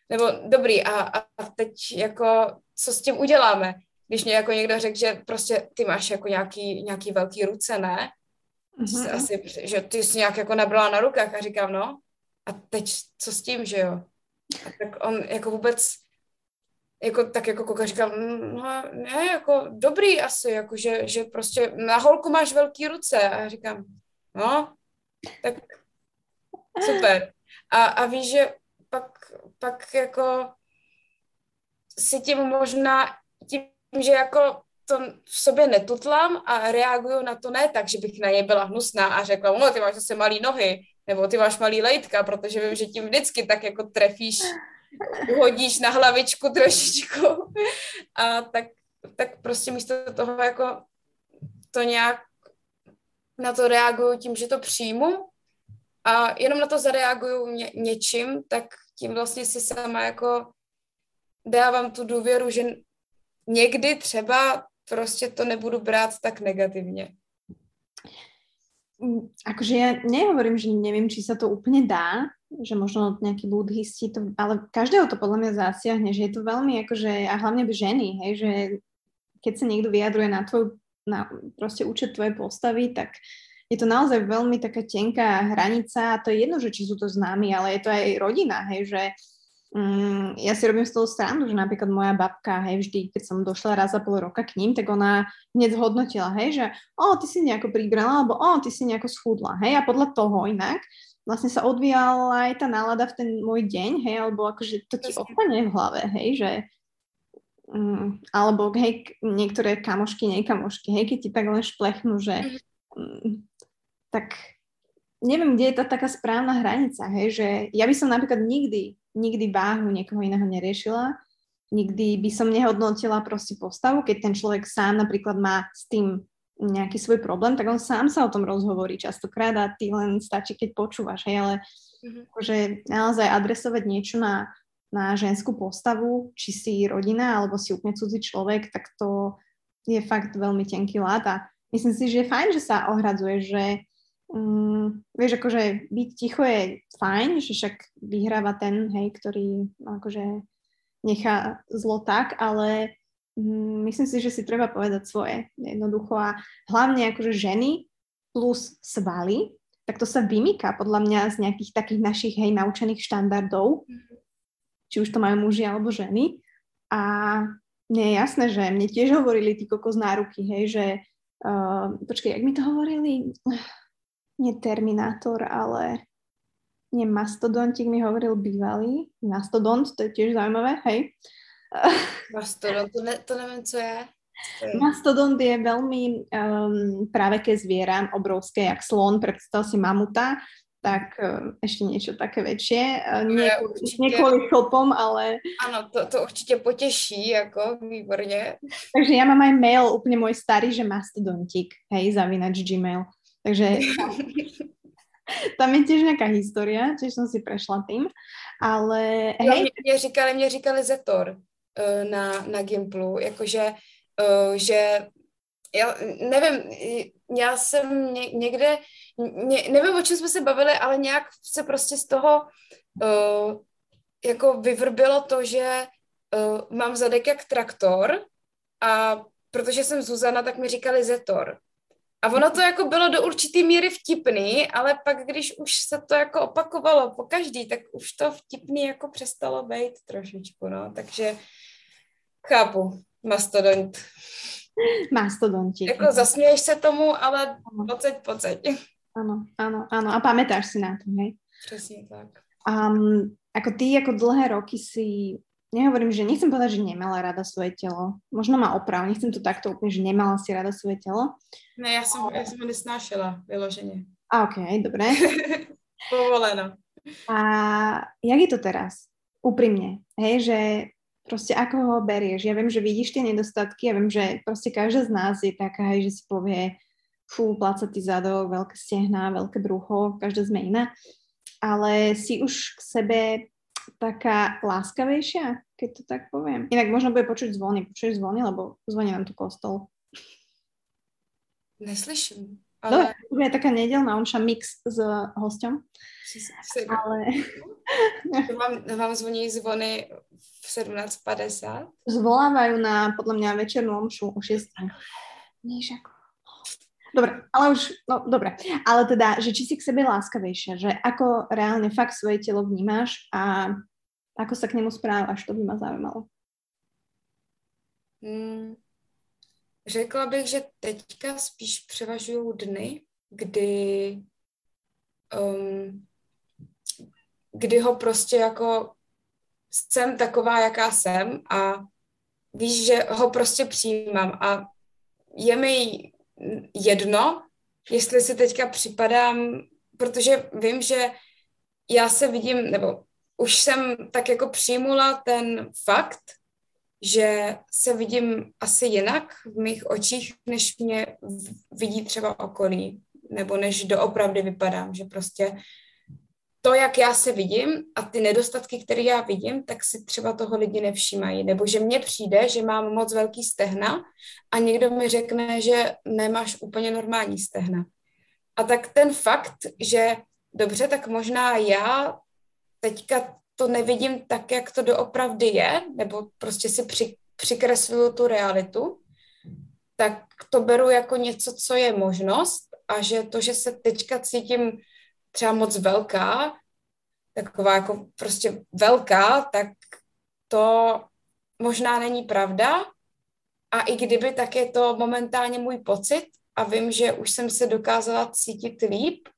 nebo dobrý, a, a teď jako, co s tím uděláme? Když mě jako někdo řekl, že prostě ty máš jako nějaký, nějaký velký ruce, ne? Mm-hmm. Asi, že ty jsi nějak jako nabrala na rukách a říkám, no, a teď co s tím, že jo? A tak on jako vůbec jako, tak jako koka říkal, mm, no, ne, jako dobrý asi, jako že, že prostě na holku máš velký ruce a já říkám, no, tak super. A, a víš, že pak, pak jako si tím možná, tím, že jako to v sobě netutlám a reaguju na to ne tak, že bych na něj byla hnusná a řekla, no ty máš zase malý nohy, nebo ty máš malý lejtka, protože vím, že tím vždycky tak jako trefíš, hodíš na hlavičku trošičku. A tak, tak prostě místo toho jako to nějak na to reaguju tím, že to přijmu a jenom na to zareaguju ně, něčím, tak tím vlastně si sama jako dávám tu důvěru, že někdy třeba prostě to nebudu brát tak negativně. Mm, akože ja nehovorím, že neviem, či sa to úplne dá, že možno nejakí buddhisti, to, ale každého to podľa mňa zasiahne, že je to veľmi akože, a hlavne ženy, hej, že keď sa niekto vyjadruje na tvoj, na proste účet tvojej postavy, tak je to naozaj veľmi taká tenká hranica a to je jedno, že či sú to známi, ale je to aj rodina, hej, že Mm, ja si robím z toho srandu, že napríklad moja babka, hej, vždy, keď som došla raz za pol roka k ním, tak ona hneď zhodnotila, hej, že o, ty si nejako pribrala, alebo o, ty si nejako schudla, hej, a podľa toho inak vlastne sa odvíjala aj tá nálada v ten môj deň, hej, alebo akože to ti ostane v hlave, hej, že um, alebo hej, niektoré kamošky, nekamošky, hej, keď ti tak len šplechnú, že um, tak neviem, kde je tá taká správna hranica, hej, že ja by som napríklad nikdy nikdy váhu niekoho iného neriešila, nikdy by som nehodnotila proste postavu, keď ten človek sám napríklad má s tým nejaký svoj problém, tak on sám sa o tom rozhovorí častokrát a ty len stačí, keď počúvaš, hej, ale mm-hmm. akože naozaj adresovať niečo na, na ženskú postavu, či si rodina, alebo si úplne cudzí človek, tak to je fakt veľmi tenký lát. A myslím si, že je fajn, že sa ohradzuje, že um, vieš, akože byť ticho je fajn, že však vyhráva ten, hej, ktorý akože nechá zlo tak, ale um, myslím si, že si treba povedať svoje jednoducho. A hlavne akože ženy plus svaly, tak to sa vymýka podľa mňa z nejakých takých našich hej naučených štandardov, či už to majú muži alebo ženy. A mne je jasné, že mne tiež hovorili tí kokos náruky, hej, že uh, počkej, jak mi to hovorili? nie Terminátor, ale nie Mastodontik mi hovoril bývalý. Mastodont, to je tiež zaujímavé, hej. Mastodont, to, ne, to neviem, co je. Mastodont je veľmi um, praveké zviera, obrovské, jak slon, predstav si mamuta tak uh, ešte niečo také určitě, nie kvôli chlpom, ale... Ano, to, to určitě potěší, jako výborně. Takže ja mám aj mail úplne môj starý, že mastodontik, hej, zavinač Gmail. Takže tam je tiež nejaká história, tiež som si prešla tým, ale hej. Jo, mě, říkali, mě říkali Zetor uh, na, na Gimplu, jakože, že já nevím, já jsem ně, někde, ně, nevím, o čem jsme se bavili, ale nějak se prostě z toho uh, jako vyvrbilo to, že uh, mám zadek jak traktor a protože jsem Zuzana, tak mi říkali Zetor. A ono to jako bylo do určitý míry vtipný, ale pak, když už se to jako opakovalo po každý, tak už to vtipný jako přestalo být trošičku, no. Takže chápu, mastodont. Mastodonti. Jako zasměješ se tomu, ale pocať, pocať. Ano, ano, ano. A pamätáš si na to, hej? Přesně tak. Um, ako ty ako dlhé roky si, nehovorím, že nechcem povedať, že nemala rada svoje telo. Možno má oprav, nechcem to takto úplne, že nemala si rada svoje telo. Ne, já jsem, já jsem ho nesnášela, vyloženě. A ok, dobré. Povoleno. A jak je to teraz? Úprimne, hej, že proste ako ho berieš. Ja viem, že vidíš tie nedostatky, ja viem, že proste každá z nás je taká, že si povie, fú, placatý zadok, veľké stehná, veľké brucho, každá sme iná. Ale si už k sebe taká láskavejšia, keď to tak poviem. Inak možno bude počuť zvony. Počuješ zvony, lebo zvoní nám tu kostol. Neslyším. Ale... Dobre, je taká nedelná omša mix s hosťom. Ale... vám, vám zvoní zvony v 17.50? Zvolávajú na, podľa mňa, večernú omšu o 6. Níž ako... Dobre, ale už, no dobre. Ale teda, že či si k sebe láskavejšia, že ako reálne fakt svoje telo vnímáš a ako sa k nemu správaš, to by ma zaujímalo. Hmm, Řekla bych, že teďka spíš převažují dny, kdy, um, kdy ho prostě jako jsem taková, jaká jsem a víš, že ho prostě přijímám a je mi jedno, jestli si teďka připadám, protože vím, že já se vidím, nebo už jsem tak jako přijmula ten fakt, že se vidím asi jinak v mých očích, než mě vidí třeba okolí, nebo než doopravdy vypadám, že prostě to, jak já se vidím a ty nedostatky, které já vidím, tak si třeba toho lidi nevšímají. Nebo že mně přijde, že mám moc velký stehna a někdo mi řekne, že nemáš úplně normální stehna. A tak ten fakt, že dobře, tak možná já teďka to nevidím tak, jak to doopravdy je, nebo prostě si při, přikresluju tu realitu, tak to beru jako něco, co je možnost a že to, že se teďka cítím třeba moc velká, taková jako prostě velká, tak to možná není pravda a i kdyby, tak je to momentálně můj pocit a vím, že už jsem se dokázala cítit líp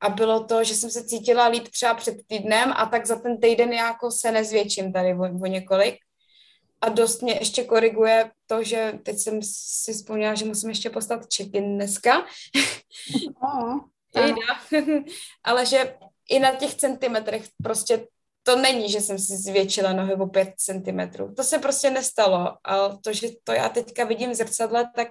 a bylo to, že jsem se cítila líp třeba před týdnem a tak za ten týden jako se nezvětším tady o, o několik. A dost mě ještě koriguje to, že teď jsem si vzpomněla, že musím ještě postat check-in dneska. Oh, Ale že i na těch centimetrech prostě to není, že jsem si zvětšila nohy o pět centimetrů. To se prostě nestalo. A to, že to já teďka vidím v zrcadle, tak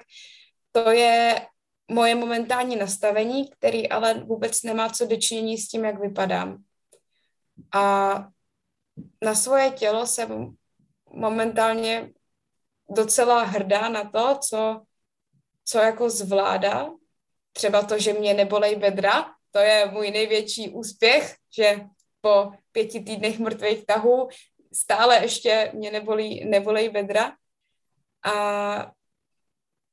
to je moje momentální nastavení, který ale vůbec nemá co dočinění s tím, jak vypadám. A na svoje tělo jsem momentálně docela hrdá na to, co, co jako zvládá. Třeba to, že mě nebolej bedra, to je můj největší úspěch, že po pěti týdnech mrtvých tahů stále ještě mě nebolí, nebolej bedra. A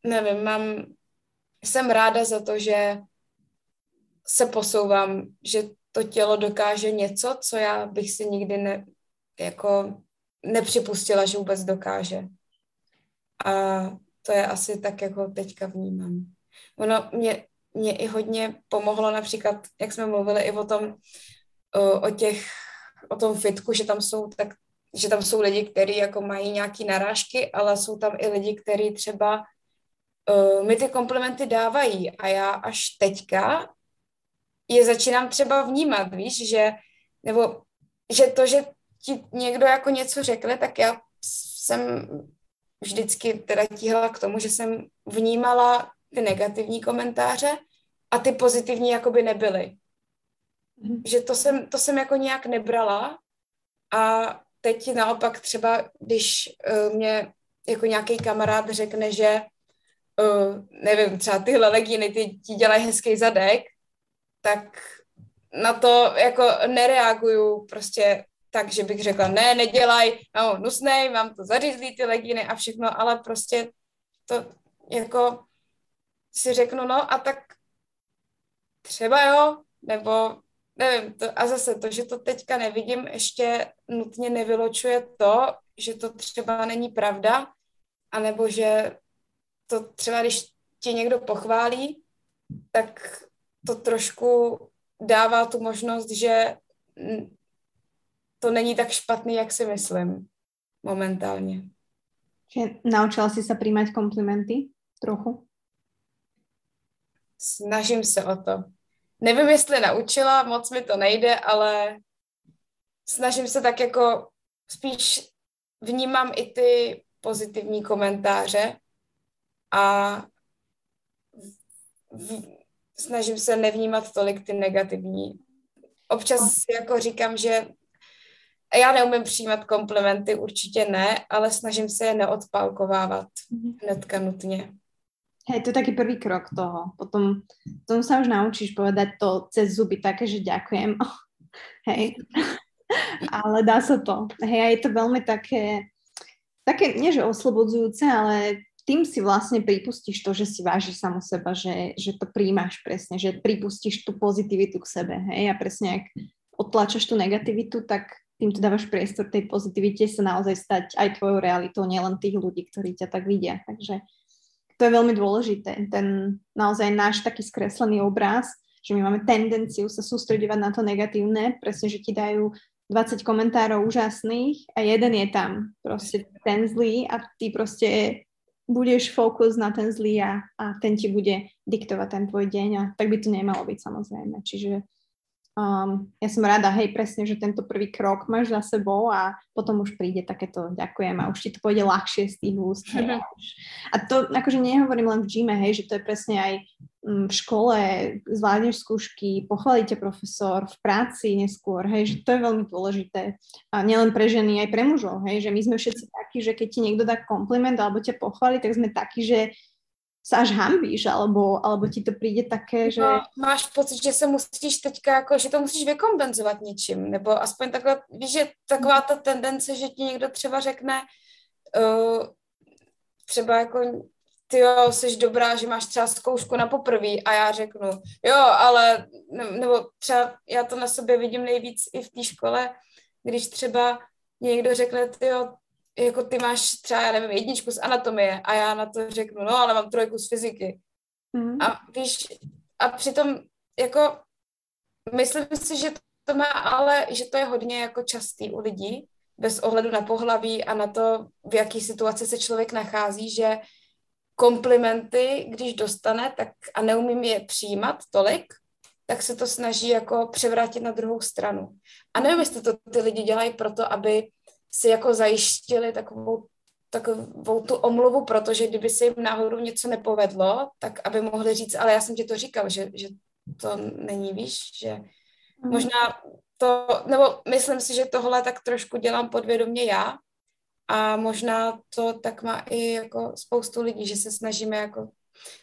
nevím, mám jsem ráda za to, že se posouvám, že to tělo dokáže něco, co já bych si nikdy ne, jako nepřipustila, že vůbec dokáže. A to je asi tak, jako teďka vnímám. Ono mě, mě i hodně pomohlo například, jak jsme mluvili i o tom, o, těch, o tom fitku, že tam jsou tak že tam jsou lidi, kteří jako mají nějaké narážky, ale jsou tam i lidi, kteří třeba uh, mi ty komplimenty dávají. A já až teďka je začínám třeba vnímat, víš, že, nebo že to, že ti někdo jako něco řekne, tak já jsem vždycky teda tíhla k tomu, že jsem vnímala ty negativní komentáře a ty pozitivní jakoby nebyly. Mm-hmm. Že to jsem, to jsem jako nějak nebrala a teď naopak třeba, když uh, mě jako nějaký kamarád řekne, že uh, nevím, třeba tyhle legíny, ty ti dělají hezký zadek, tak na to jako nereaguju prostě tak, že bych řekla, ne, nedělaj, no, nusnej, mám to zařízlý ty legíny a všechno, ale prostě to jako si řeknu, no a tak třeba jo, nebo nevím, to, a zase to, že to teďka nevidím, ještě nutně nevyločuje to, že to třeba není pravda, anebo že to třeba, když tě někdo pochválí, tak to trošku dává tu možnost, že to není tak špatný, jak si myslím momentálně. Že naučila si se přijímat komplimenty trochu? Snažím se o to. Nevím, jestli naučila, moc mi to nejde, ale snažím se tak jako spíš vnímám i ty pozitivní komentáře a v, snažím se nevnímat tolik ty negativní. Občas jako říkám, že já neumím přijímat komplimenty, určitě ne, ale snažím se je neodpálkovávat mm-hmm. hnedka nutně. Hej, to je taký prvý krok toho. Potom, potom sa už naučíš povedať to cez zuby také, že ďakujem. Hej. ale dá sa to. Hej, a je to veľmi také, také, nie že oslobodzujúce, ale tým si vlastne pripustíš to, že si vážiš samu seba, že, že to príjmaš presne, že pripustíš tú pozitivitu k sebe, hej, a presne ak odtlačaš tú negativitu, tak tým to dávaš priestor tej pozitivite sa naozaj stať aj tvojou realitou, nielen tých ľudí, ktorí ťa tak vidia. Takže to je veľmi dôležité. Ten naozaj náš taký skreslený obraz, že my máme tendenciu sa sústredovať na to negatívne, presne, že ti dajú 20 komentárov úžasných a jeden je tam proste ten zlý a ty proste budeš fokus na ten zlý a, a ten ti bude diktovať ten tvoj deň a tak by to nemalo byť samozrejme. Čiže Um, ja som rada, hej, presne, že tento prvý krok máš za sebou a potom už príde takéto ďakujem a už ti to pôjde ľahšie z tých úst. Hej. A to akože nehovorím len v gyme, hej, že to je presne aj um, v škole, zvládneš skúšky, pochválite profesor, v práci neskôr, hej, že to je veľmi dôležité. A nielen pre ženy, aj pre mužov, hej, že my sme všetci takí, že keď ti niekto dá kompliment alebo ťa pochváli, tak sme takí, že se až hambíš, alebo, alebo ti to přijde také, že... No, máš pocit, že se musíš teďka, jako, že to musíš vykompenzovat něčím, nebo aspoň takhle, víš, že taková ta tendence, že ti někdo třeba řekne, uh, třeba jako ty jo, jsi dobrá, že máš třeba zkoušku na poprví a já řeknu, jo, ale, nebo třeba já to na sobě vidím nejvíc i v té škole, když třeba někdo řekne, ty jo, jako ty máš třeba, já nevím, jedničku z anatomie a já na to řeknu, no, ale mám trojku z fyziky. Mm. A víš, a přitom jako myslím si, že to má ale, že to je hodně jako častý u lidí, bez ohledu na pohlaví a na to, v jaký situaci se člověk nachází, že komplimenty, když dostane, tak a neumím je přijímat tolik, tak se to snaží jako převrátit na druhou stranu. A nevím, jestli to ty lidi dělají proto, aby si jako zajištili takovou, takovou tu omluvu, protože kdyby se jim náhodou něco nepovedlo, tak aby mohli říct, ale já jsem ti to říkal, že, že to není, víš, že mm. možná to, nebo myslím si, že tohle tak trošku dělám podvědomě já a možná to tak má i jako spoustu lidí, že se snažíme jako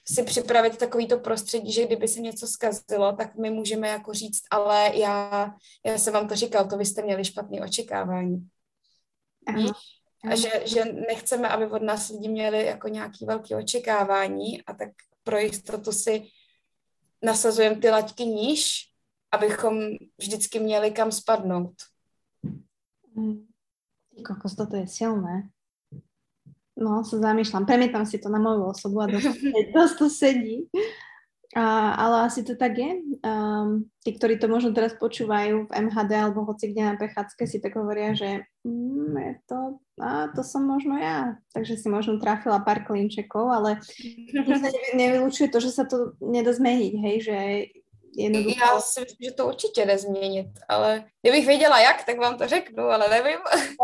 si připravit takovýto prostředí, že kdyby se něco zkazilo, tak my můžeme jako říct, ale já, já jsem vám to říkal, to vy jste měli špatné očekávání. Víš? A že, že nechceme, aby od nás lidi měli jako nějaké velké očekávání a tak pro jistotu si nasazujeme ty laťky níž, abychom vždycky měli kam spadnout. Mm. Kokos, toto je silné. No, se zamýšľam. Premietam si to na moju osobu a dosť, dosť to sedí. A, ale asi to tak je. Um, tí, ktorí to možno teraz počúvajú v MHD alebo hoci kde na prechádzke, si tak hovoria, že mm, je to, a to som možno ja. Takže si možno trafila pár klinčekov, ale nevylučuje to, že sa to nedá zmeniť, hej, že jednoducho... Já si myslím, že to určitě jde změnit, ale kdybych věděla jak, tak vám to řeknu, ale nevím.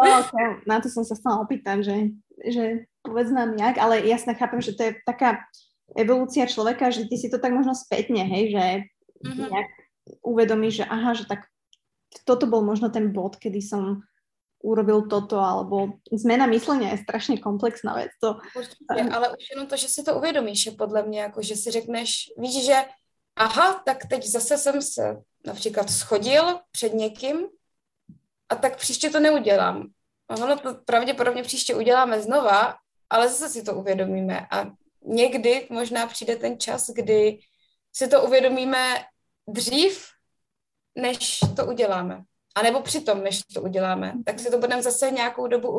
No, okay. Na to som sa chcela opýtať, že, že povedz nám jak, ale jasne chápem, že to je taká evolúcia človeka, že ty si to tak možno spätne, hej, že mm-hmm. nejak uvedomíš, že aha, že tak toto bol možno ten bod, kedy som urobil toto, alebo zmena myslenia je strašně komplexná věc. To, Určitě, ale už jenom to, že si to uvědomíš, je podle mě, jako že si řekneš, víš, že aha, tak teď zase jsem se například schodil před někým a tak příště to neudělám. A ono to pravděpodobně příště uděláme znova, ale zase si to uvědomíme a někdy možná přijde ten čas, kdy si to uvědomíme dřív, než to uděláme. A nebo přitom, než to uděláme. Tak si to budeme zase nějakou dobu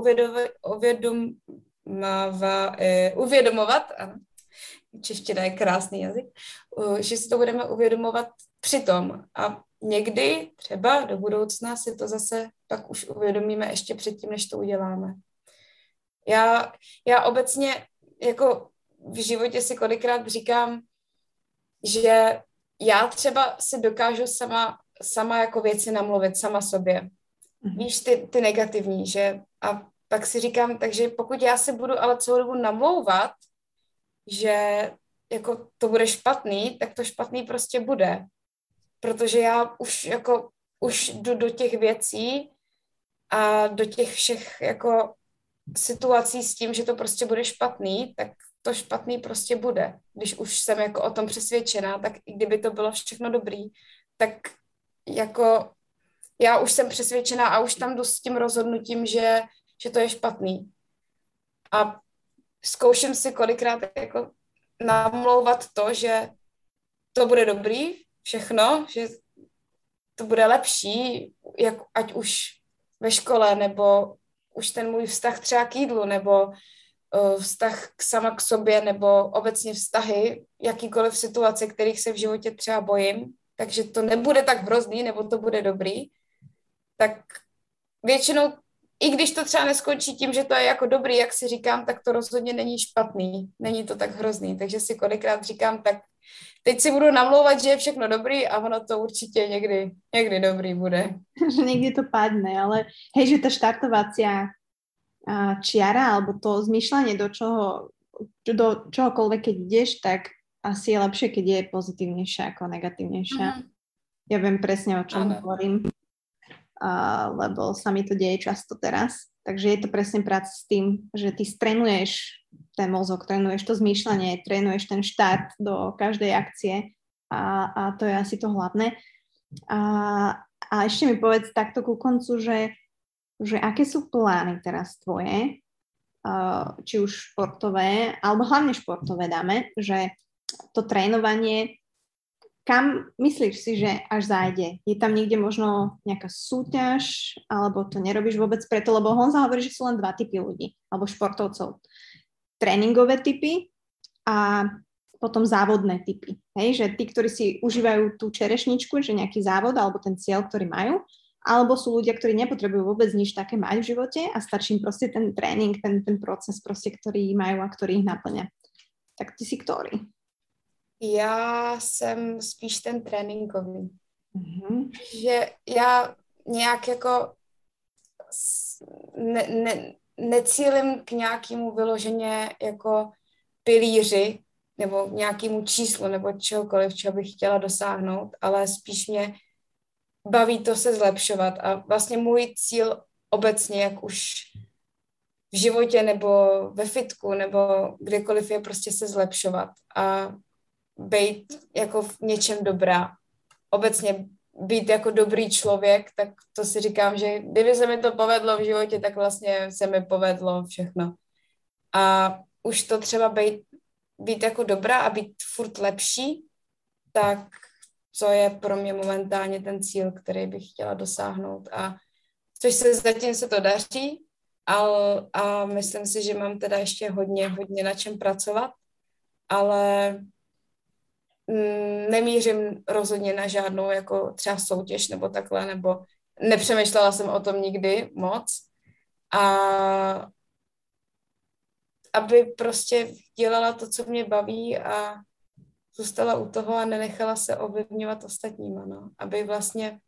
uvědomovat, eh, uvědomovat ano. čeština je krásný jazyk, že si to budeme uvědomovat přitom. A někdy třeba do budoucna si to zase pak už uvědomíme ještě předtím, než to uděláme. Já, já obecně jako v životě si kolikrát říkám, že já třeba si dokážu sama, sama jako věci namluvit, sama sobě. Mm-hmm. Víš, ty, ty negativní, že a pak si říkám, takže pokud já si budu ale celou dobu namlouvat, že jako to bude špatný, tak to špatný prostě bude. Protože já už jako už jdu do těch věcí a do těch všech jako situací s tím, že to prostě bude špatný, tak to špatný prostě bude. Když už jsem jako o tom přesvědčená, tak i kdyby to bylo všechno dobrý, tak jako já už jsem přesvědčená a už tam jdu s tím rozhodnutím, že, že to je špatný. A zkouším si kolikrát jako namlouvat to, že to bude dobrý, všechno, že to bude lepší, jak, ať už ve škole, nebo už ten můj vztah třeba k jídlu, nebo vztah k sama k sobě, nebo obecně vztahy, jakýkoliv situace, kterých se v životě třeba bojím, takže to nebude tak hrozný, nebo to bude dobrý, tak většinou, i když to třeba neskončí tím, že to je jako dobrý, jak si říkám, tak to rozhodně není špatný, není to tak hrozný, takže si kolikrát říkám, tak teď si budu namlouvat, že je všechno dobrý a ono to určitě někdy, někdy dobrý bude. že někdy to padne, ale hej, že ta štartovacia čiara alebo to zmýšľanie do čoho, do čohokoľvek, keď ideš, tak asi je lepšie, keď je pozitívnejšia ako negatívnejšia. Mm. Ja viem presne, o čom ano. hovorím, uh, lebo sa mi to deje často teraz. Takže je to presne práca s tým, že ty strenuješ ten mozog, trénuješ to zmýšľanie, trénuješ ten štart do každej akcie a, a to je asi to hlavné. A, a ešte mi povedz takto ku koncu, že, že aké sú plány teraz tvoje, či už športové, alebo hlavne športové dáme, že to trénovanie, kam myslíš si, že až zájde? Je tam niekde možno nejaká súťaž, alebo to nerobíš vôbec preto, lebo Honza hovorí, že sú len dva typy ľudí, alebo športovcov tréningové typy a potom závodné typy. Hej, že tí, ktorí si užívajú tú čerešničku, že nejaký závod alebo ten cieľ, ktorý majú, alebo sú ľudia, ktorí nepotrebujú vôbec nič také mať v živote a stačí im proste ten tréning, ten, ten proces proste, ktorý majú a ktorý ich naplňa. Tak ty si ktorý? Já jsem spíš ten tréninkový. Mm-hmm. Že já nějak jako ne, ne, necílim k nějakému vyloženě jako pilíři nebo nějakému číslu nebo čehokoliv, čeho bych chtěla dosáhnout, ale spíš mě baví to se zlepšovat a vlastně můj cíl obecně, jak už v životě nebo ve fitku nebo kdekoliv je prostě se zlepšovat a být jako v něčem dobrá. Obecně být jako dobrý člověk, tak to si říkám, že kdyby se mi to povedlo v životě, tak vlastně se mi povedlo všechno. A už to třeba být, být jako dobrá a být furt lepší, tak co je pro mě momentálně ten cíl, který bych chtěla dosáhnout. A což se zatím se to daří, ale, a myslím si, že mám teda ještě hodně, hodně na čem pracovat, ale Mm, nemířím rozhodně na žádnou jako třeba soutěž nebo takhle, nebo nepřemýšlela jsem o tom nikdy moc. A aby prostě dělala to, co mě baví a zůstala u toho a nenechala se ovlivňovat ostatníma, no. Aby vlastně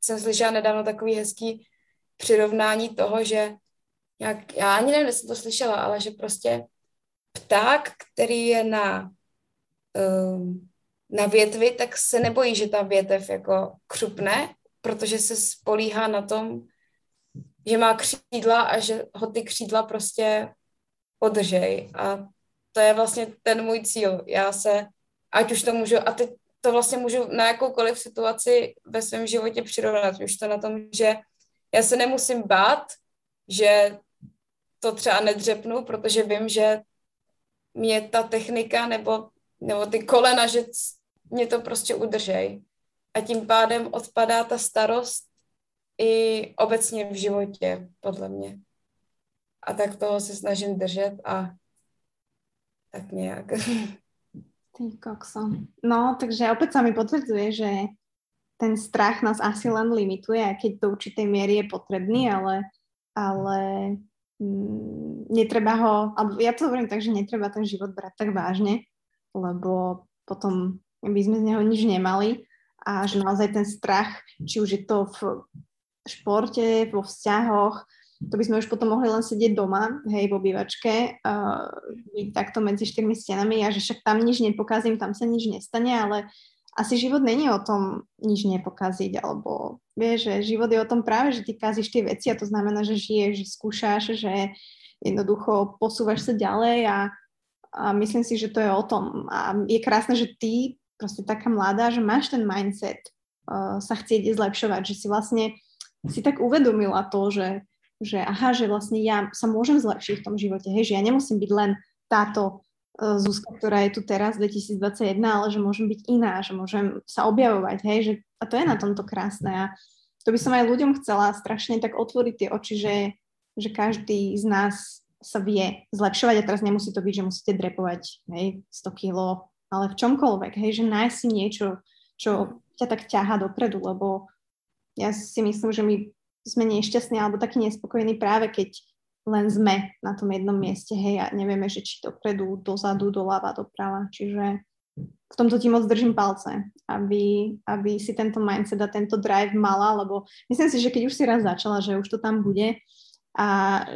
jsem slyšela nedávno takový hezký přirovnání toho, že nějak, já ani nevím, jsem to slyšela, ale že prostě pták, který je na, um, na větvi, tak se nebojí, že ta větev jako křupne, protože se spolíhá na tom, že má křídla a že ho ty křídla prostě podržej. A to je vlastně ten můj cíl. Já se, ať už to můžu, a teď to vlastně můžu na jakoukoliv situaci ve svém životě přirovnat. Už to na tom, že já se nemusím bát, že to třeba nedřepnu, protože vím, že mě ta technika nebo, nebo ty kolena, že mě to prostě udržej. A tím pádem odpadá ta starost i obecně v životě, podle mě. A tak toho se snažím držet a tak nějak. Ty kokso. No, takže opäť sa mi potvrdzuje, že ten strach nás asi len limituje, a keď do určitej miery je potrebný, ale, ale mm, netreba ho, alebo ja to hovorím tak, že netreba ten život brať tak vážne, lebo potom by sme z neho nič nemali a že naozaj ten strach, či už je to v športe, vo vzťahoch, to by sme už potom mohli len sedieť doma, hej, v obývačke, uh, takto medzi štyrmi stenami a že však tam nič nepokazím, tam sa nič nestane, ale asi život není o tom nič nepokaziť, alebo vieš, že život je o tom práve, že ty kazíš tie veci a to znamená, že žiješ, že skúšaš, že jednoducho posúvaš sa ďalej a, a myslím si, že to je o tom. A je krásne, že ty, proste taká mladá, že máš ten mindset uh, sa chcieť zlepšovať, že si vlastne si tak uvedomila to, že že aha, že vlastne ja sa môžem zlepšiť v tom živote, hej, že ja nemusím byť len táto uh, Zuzka, ktorá je tu teraz 2021, ale že môžem byť iná, že môžem sa objavovať, hej, že, a to je na tomto krásne a to by som aj ľuďom chcela strašne tak otvoriť tie oči, že, že každý z nás sa vie zlepšovať a teraz nemusí to byť, že musíte drepovať hej, 100 kg, ale v čomkoľvek, hej, že nájsť si niečo, čo ťa tak ťaha dopredu, lebo ja si myslím, že my sme nešťastní alebo takí nespokojní práve keď len sme na tom jednom mieste, hej, a nevieme, že či dopredu, dozadu, doľava, doprava. Čiže v tomto ti moc držím palce, aby, aby si tento mindset a tento drive mala, lebo myslím si, že keď už si raz začala, že už to tam bude a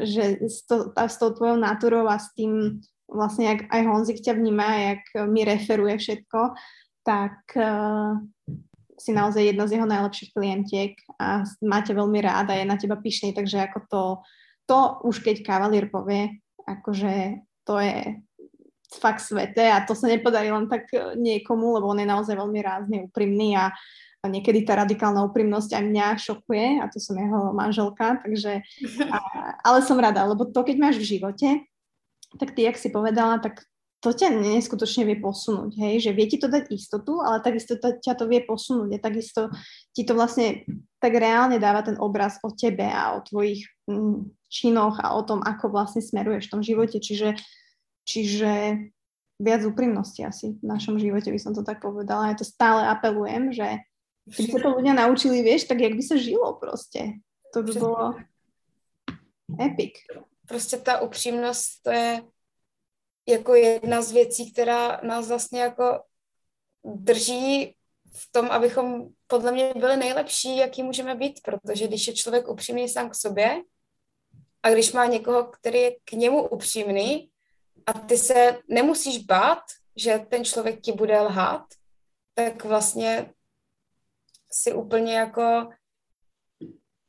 že s, to, a s tou tvojou náturou a s tým vlastne, jak aj Honzik ťa vníma, jak mi referuje všetko, tak uh, si naozaj jedna z jeho najlepších klientiek a máte veľmi rád a je na teba pyšný, takže ako to, to už keď kavalír povie, akože to je fakt svete a to sa nepodarí len tak niekomu, lebo on je naozaj veľmi rázny, úprimný a, a niekedy tá radikálna úprimnosť aj mňa šokuje a to som jeho manželka, takže a, ale som rada, lebo to keď máš v živote, tak ty, jak si povedala, tak to ťa neskutočne vie posunúť, hej, že vie ti to dať istotu, ale takisto to, ťa to vie posunúť a takisto ti to vlastne tak reálne dáva ten obraz o tebe a o tvojich mm, činoch a o tom, ako vlastne smeruješ v tom živote, čiže, čiže viac úprimnosti asi v našom živote, by som to tak povedala. Ja to stále apelujem, že keby sa to ľudia naučili, vieš, tak jak by sa žilo proste. To by bolo epic. Prostě ta upřímnost, to je jako jedna z věcí, která nás vlastně jako drží v tom, abychom podle mě byli nejlepší, jaký můžeme být, protože když je člověk upřímný sám k sobě a když má někoho, který je k němu upřímný a ty se nemusíš bát, že ten člověk ti bude lhát, tak vlastně si úplně jako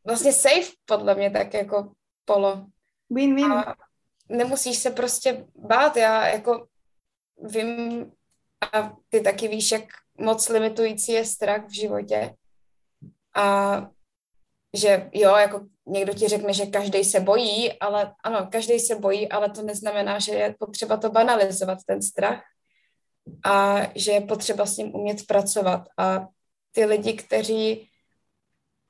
vlastně safe podle mě tak jako polo. Win-win. A nemusíš se prostě bát. Já jako vím, a ty taky víš, jak moc limitující je strach v životě. A že jo, jako někdo ti řekne, že každý se bojí, ale ano, každý se bojí, ale to neznamená, že je potřeba to banalizovat, ten strach. A že je potřeba s ním umět pracovat. A ty lidi, kteří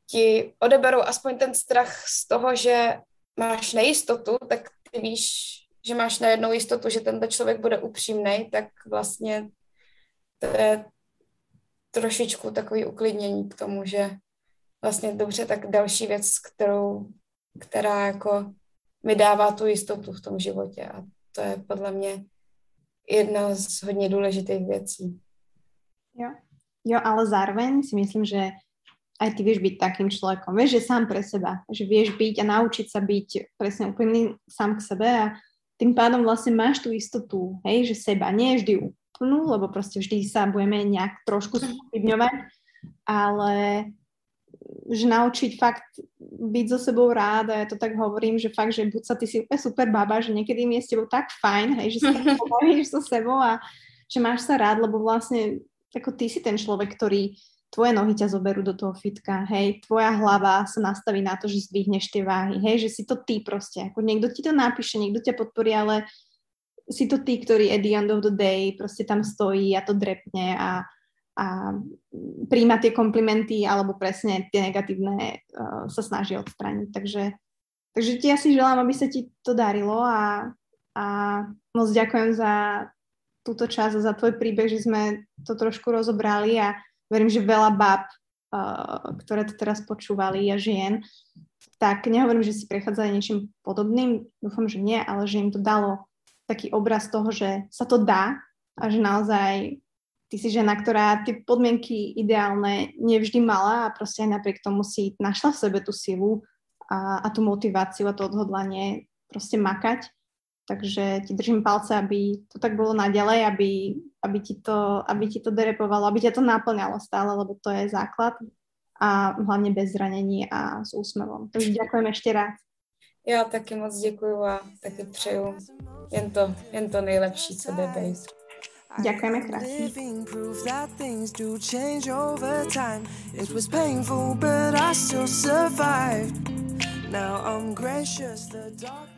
ti odeberou aspoň ten strach z toho, že máš nejistotu, tak ty víš, že máš najednou jistotu, že tento člověk bude upřímný, tak vlastně to je trošičku takový uklidnění k tomu, že vlastně dobře, tak další věc, kterou, která jako mi dává tu jistotu v tom životě a to je podle mě jedna z hodně důležitých věcí. Jo. jo, ale zároveň si myslím, že aj ty vieš byť takým človekom. Vieš, že sám pre seba, že vieš byť a naučiť sa byť presne úplný sám k sebe a tým pádom vlastne máš tú istotu, hej, že seba, nie vždy úplnú, lebo proste vždy sa budeme nejak trošku spochybňovať, ale že naučiť fakt byť so sebou rád a ja to tak hovorím, že fakt, že buď sa ty si úplne super baba, že niekedy mi je s tebou tak fajn, hej, že sa tak so sebou a že máš sa rád, lebo vlastne ako ty si ten človek, ktorý tvoje nohy ťa zoberú do toho fitka, hej, tvoja hlava sa nastaví na to, že zdvihneš tie váhy, hej, že si to ty proste, ako niekto ti to napíše, niekto ťa podporí, ale si to ty, ktorý at the end of the day proste tam stojí a to drepne a, a príjma tie komplimenty alebo presne tie negatívne uh, sa snaží odstrániť. Takže, takže ti asi želám, aby sa ti to darilo a, a moc ďakujem za túto časť a za tvoj príbeh, že sme to trošku rozobrali a verím, že veľa bab, uh, ktoré to teraz počúvali a žien, tak nehovorím, že si prechádzali niečím podobným, dúfam, že nie, ale že im to dalo taký obraz toho, že sa to dá a že naozaj ty si žena, ktorá tie podmienky ideálne nevždy mala a proste aj napriek tomu si našla v sebe tú silu a, a tú motiváciu a to odhodlanie proste makať. Takže ti držím palce, aby to tak bolo naďalej, aby, aby, ti to, aby ti to derepovalo, aby ťa to naplňalo stále, lebo to je základ a hlavne bez zranení a s úsmevom. Takže ďakujem ešte raz. Já taky moc děkuju a taky přeju jen to, jen to nejlepší, co jde být. Ďakujeme krásne. Still survived. Now I'm gracious, the dark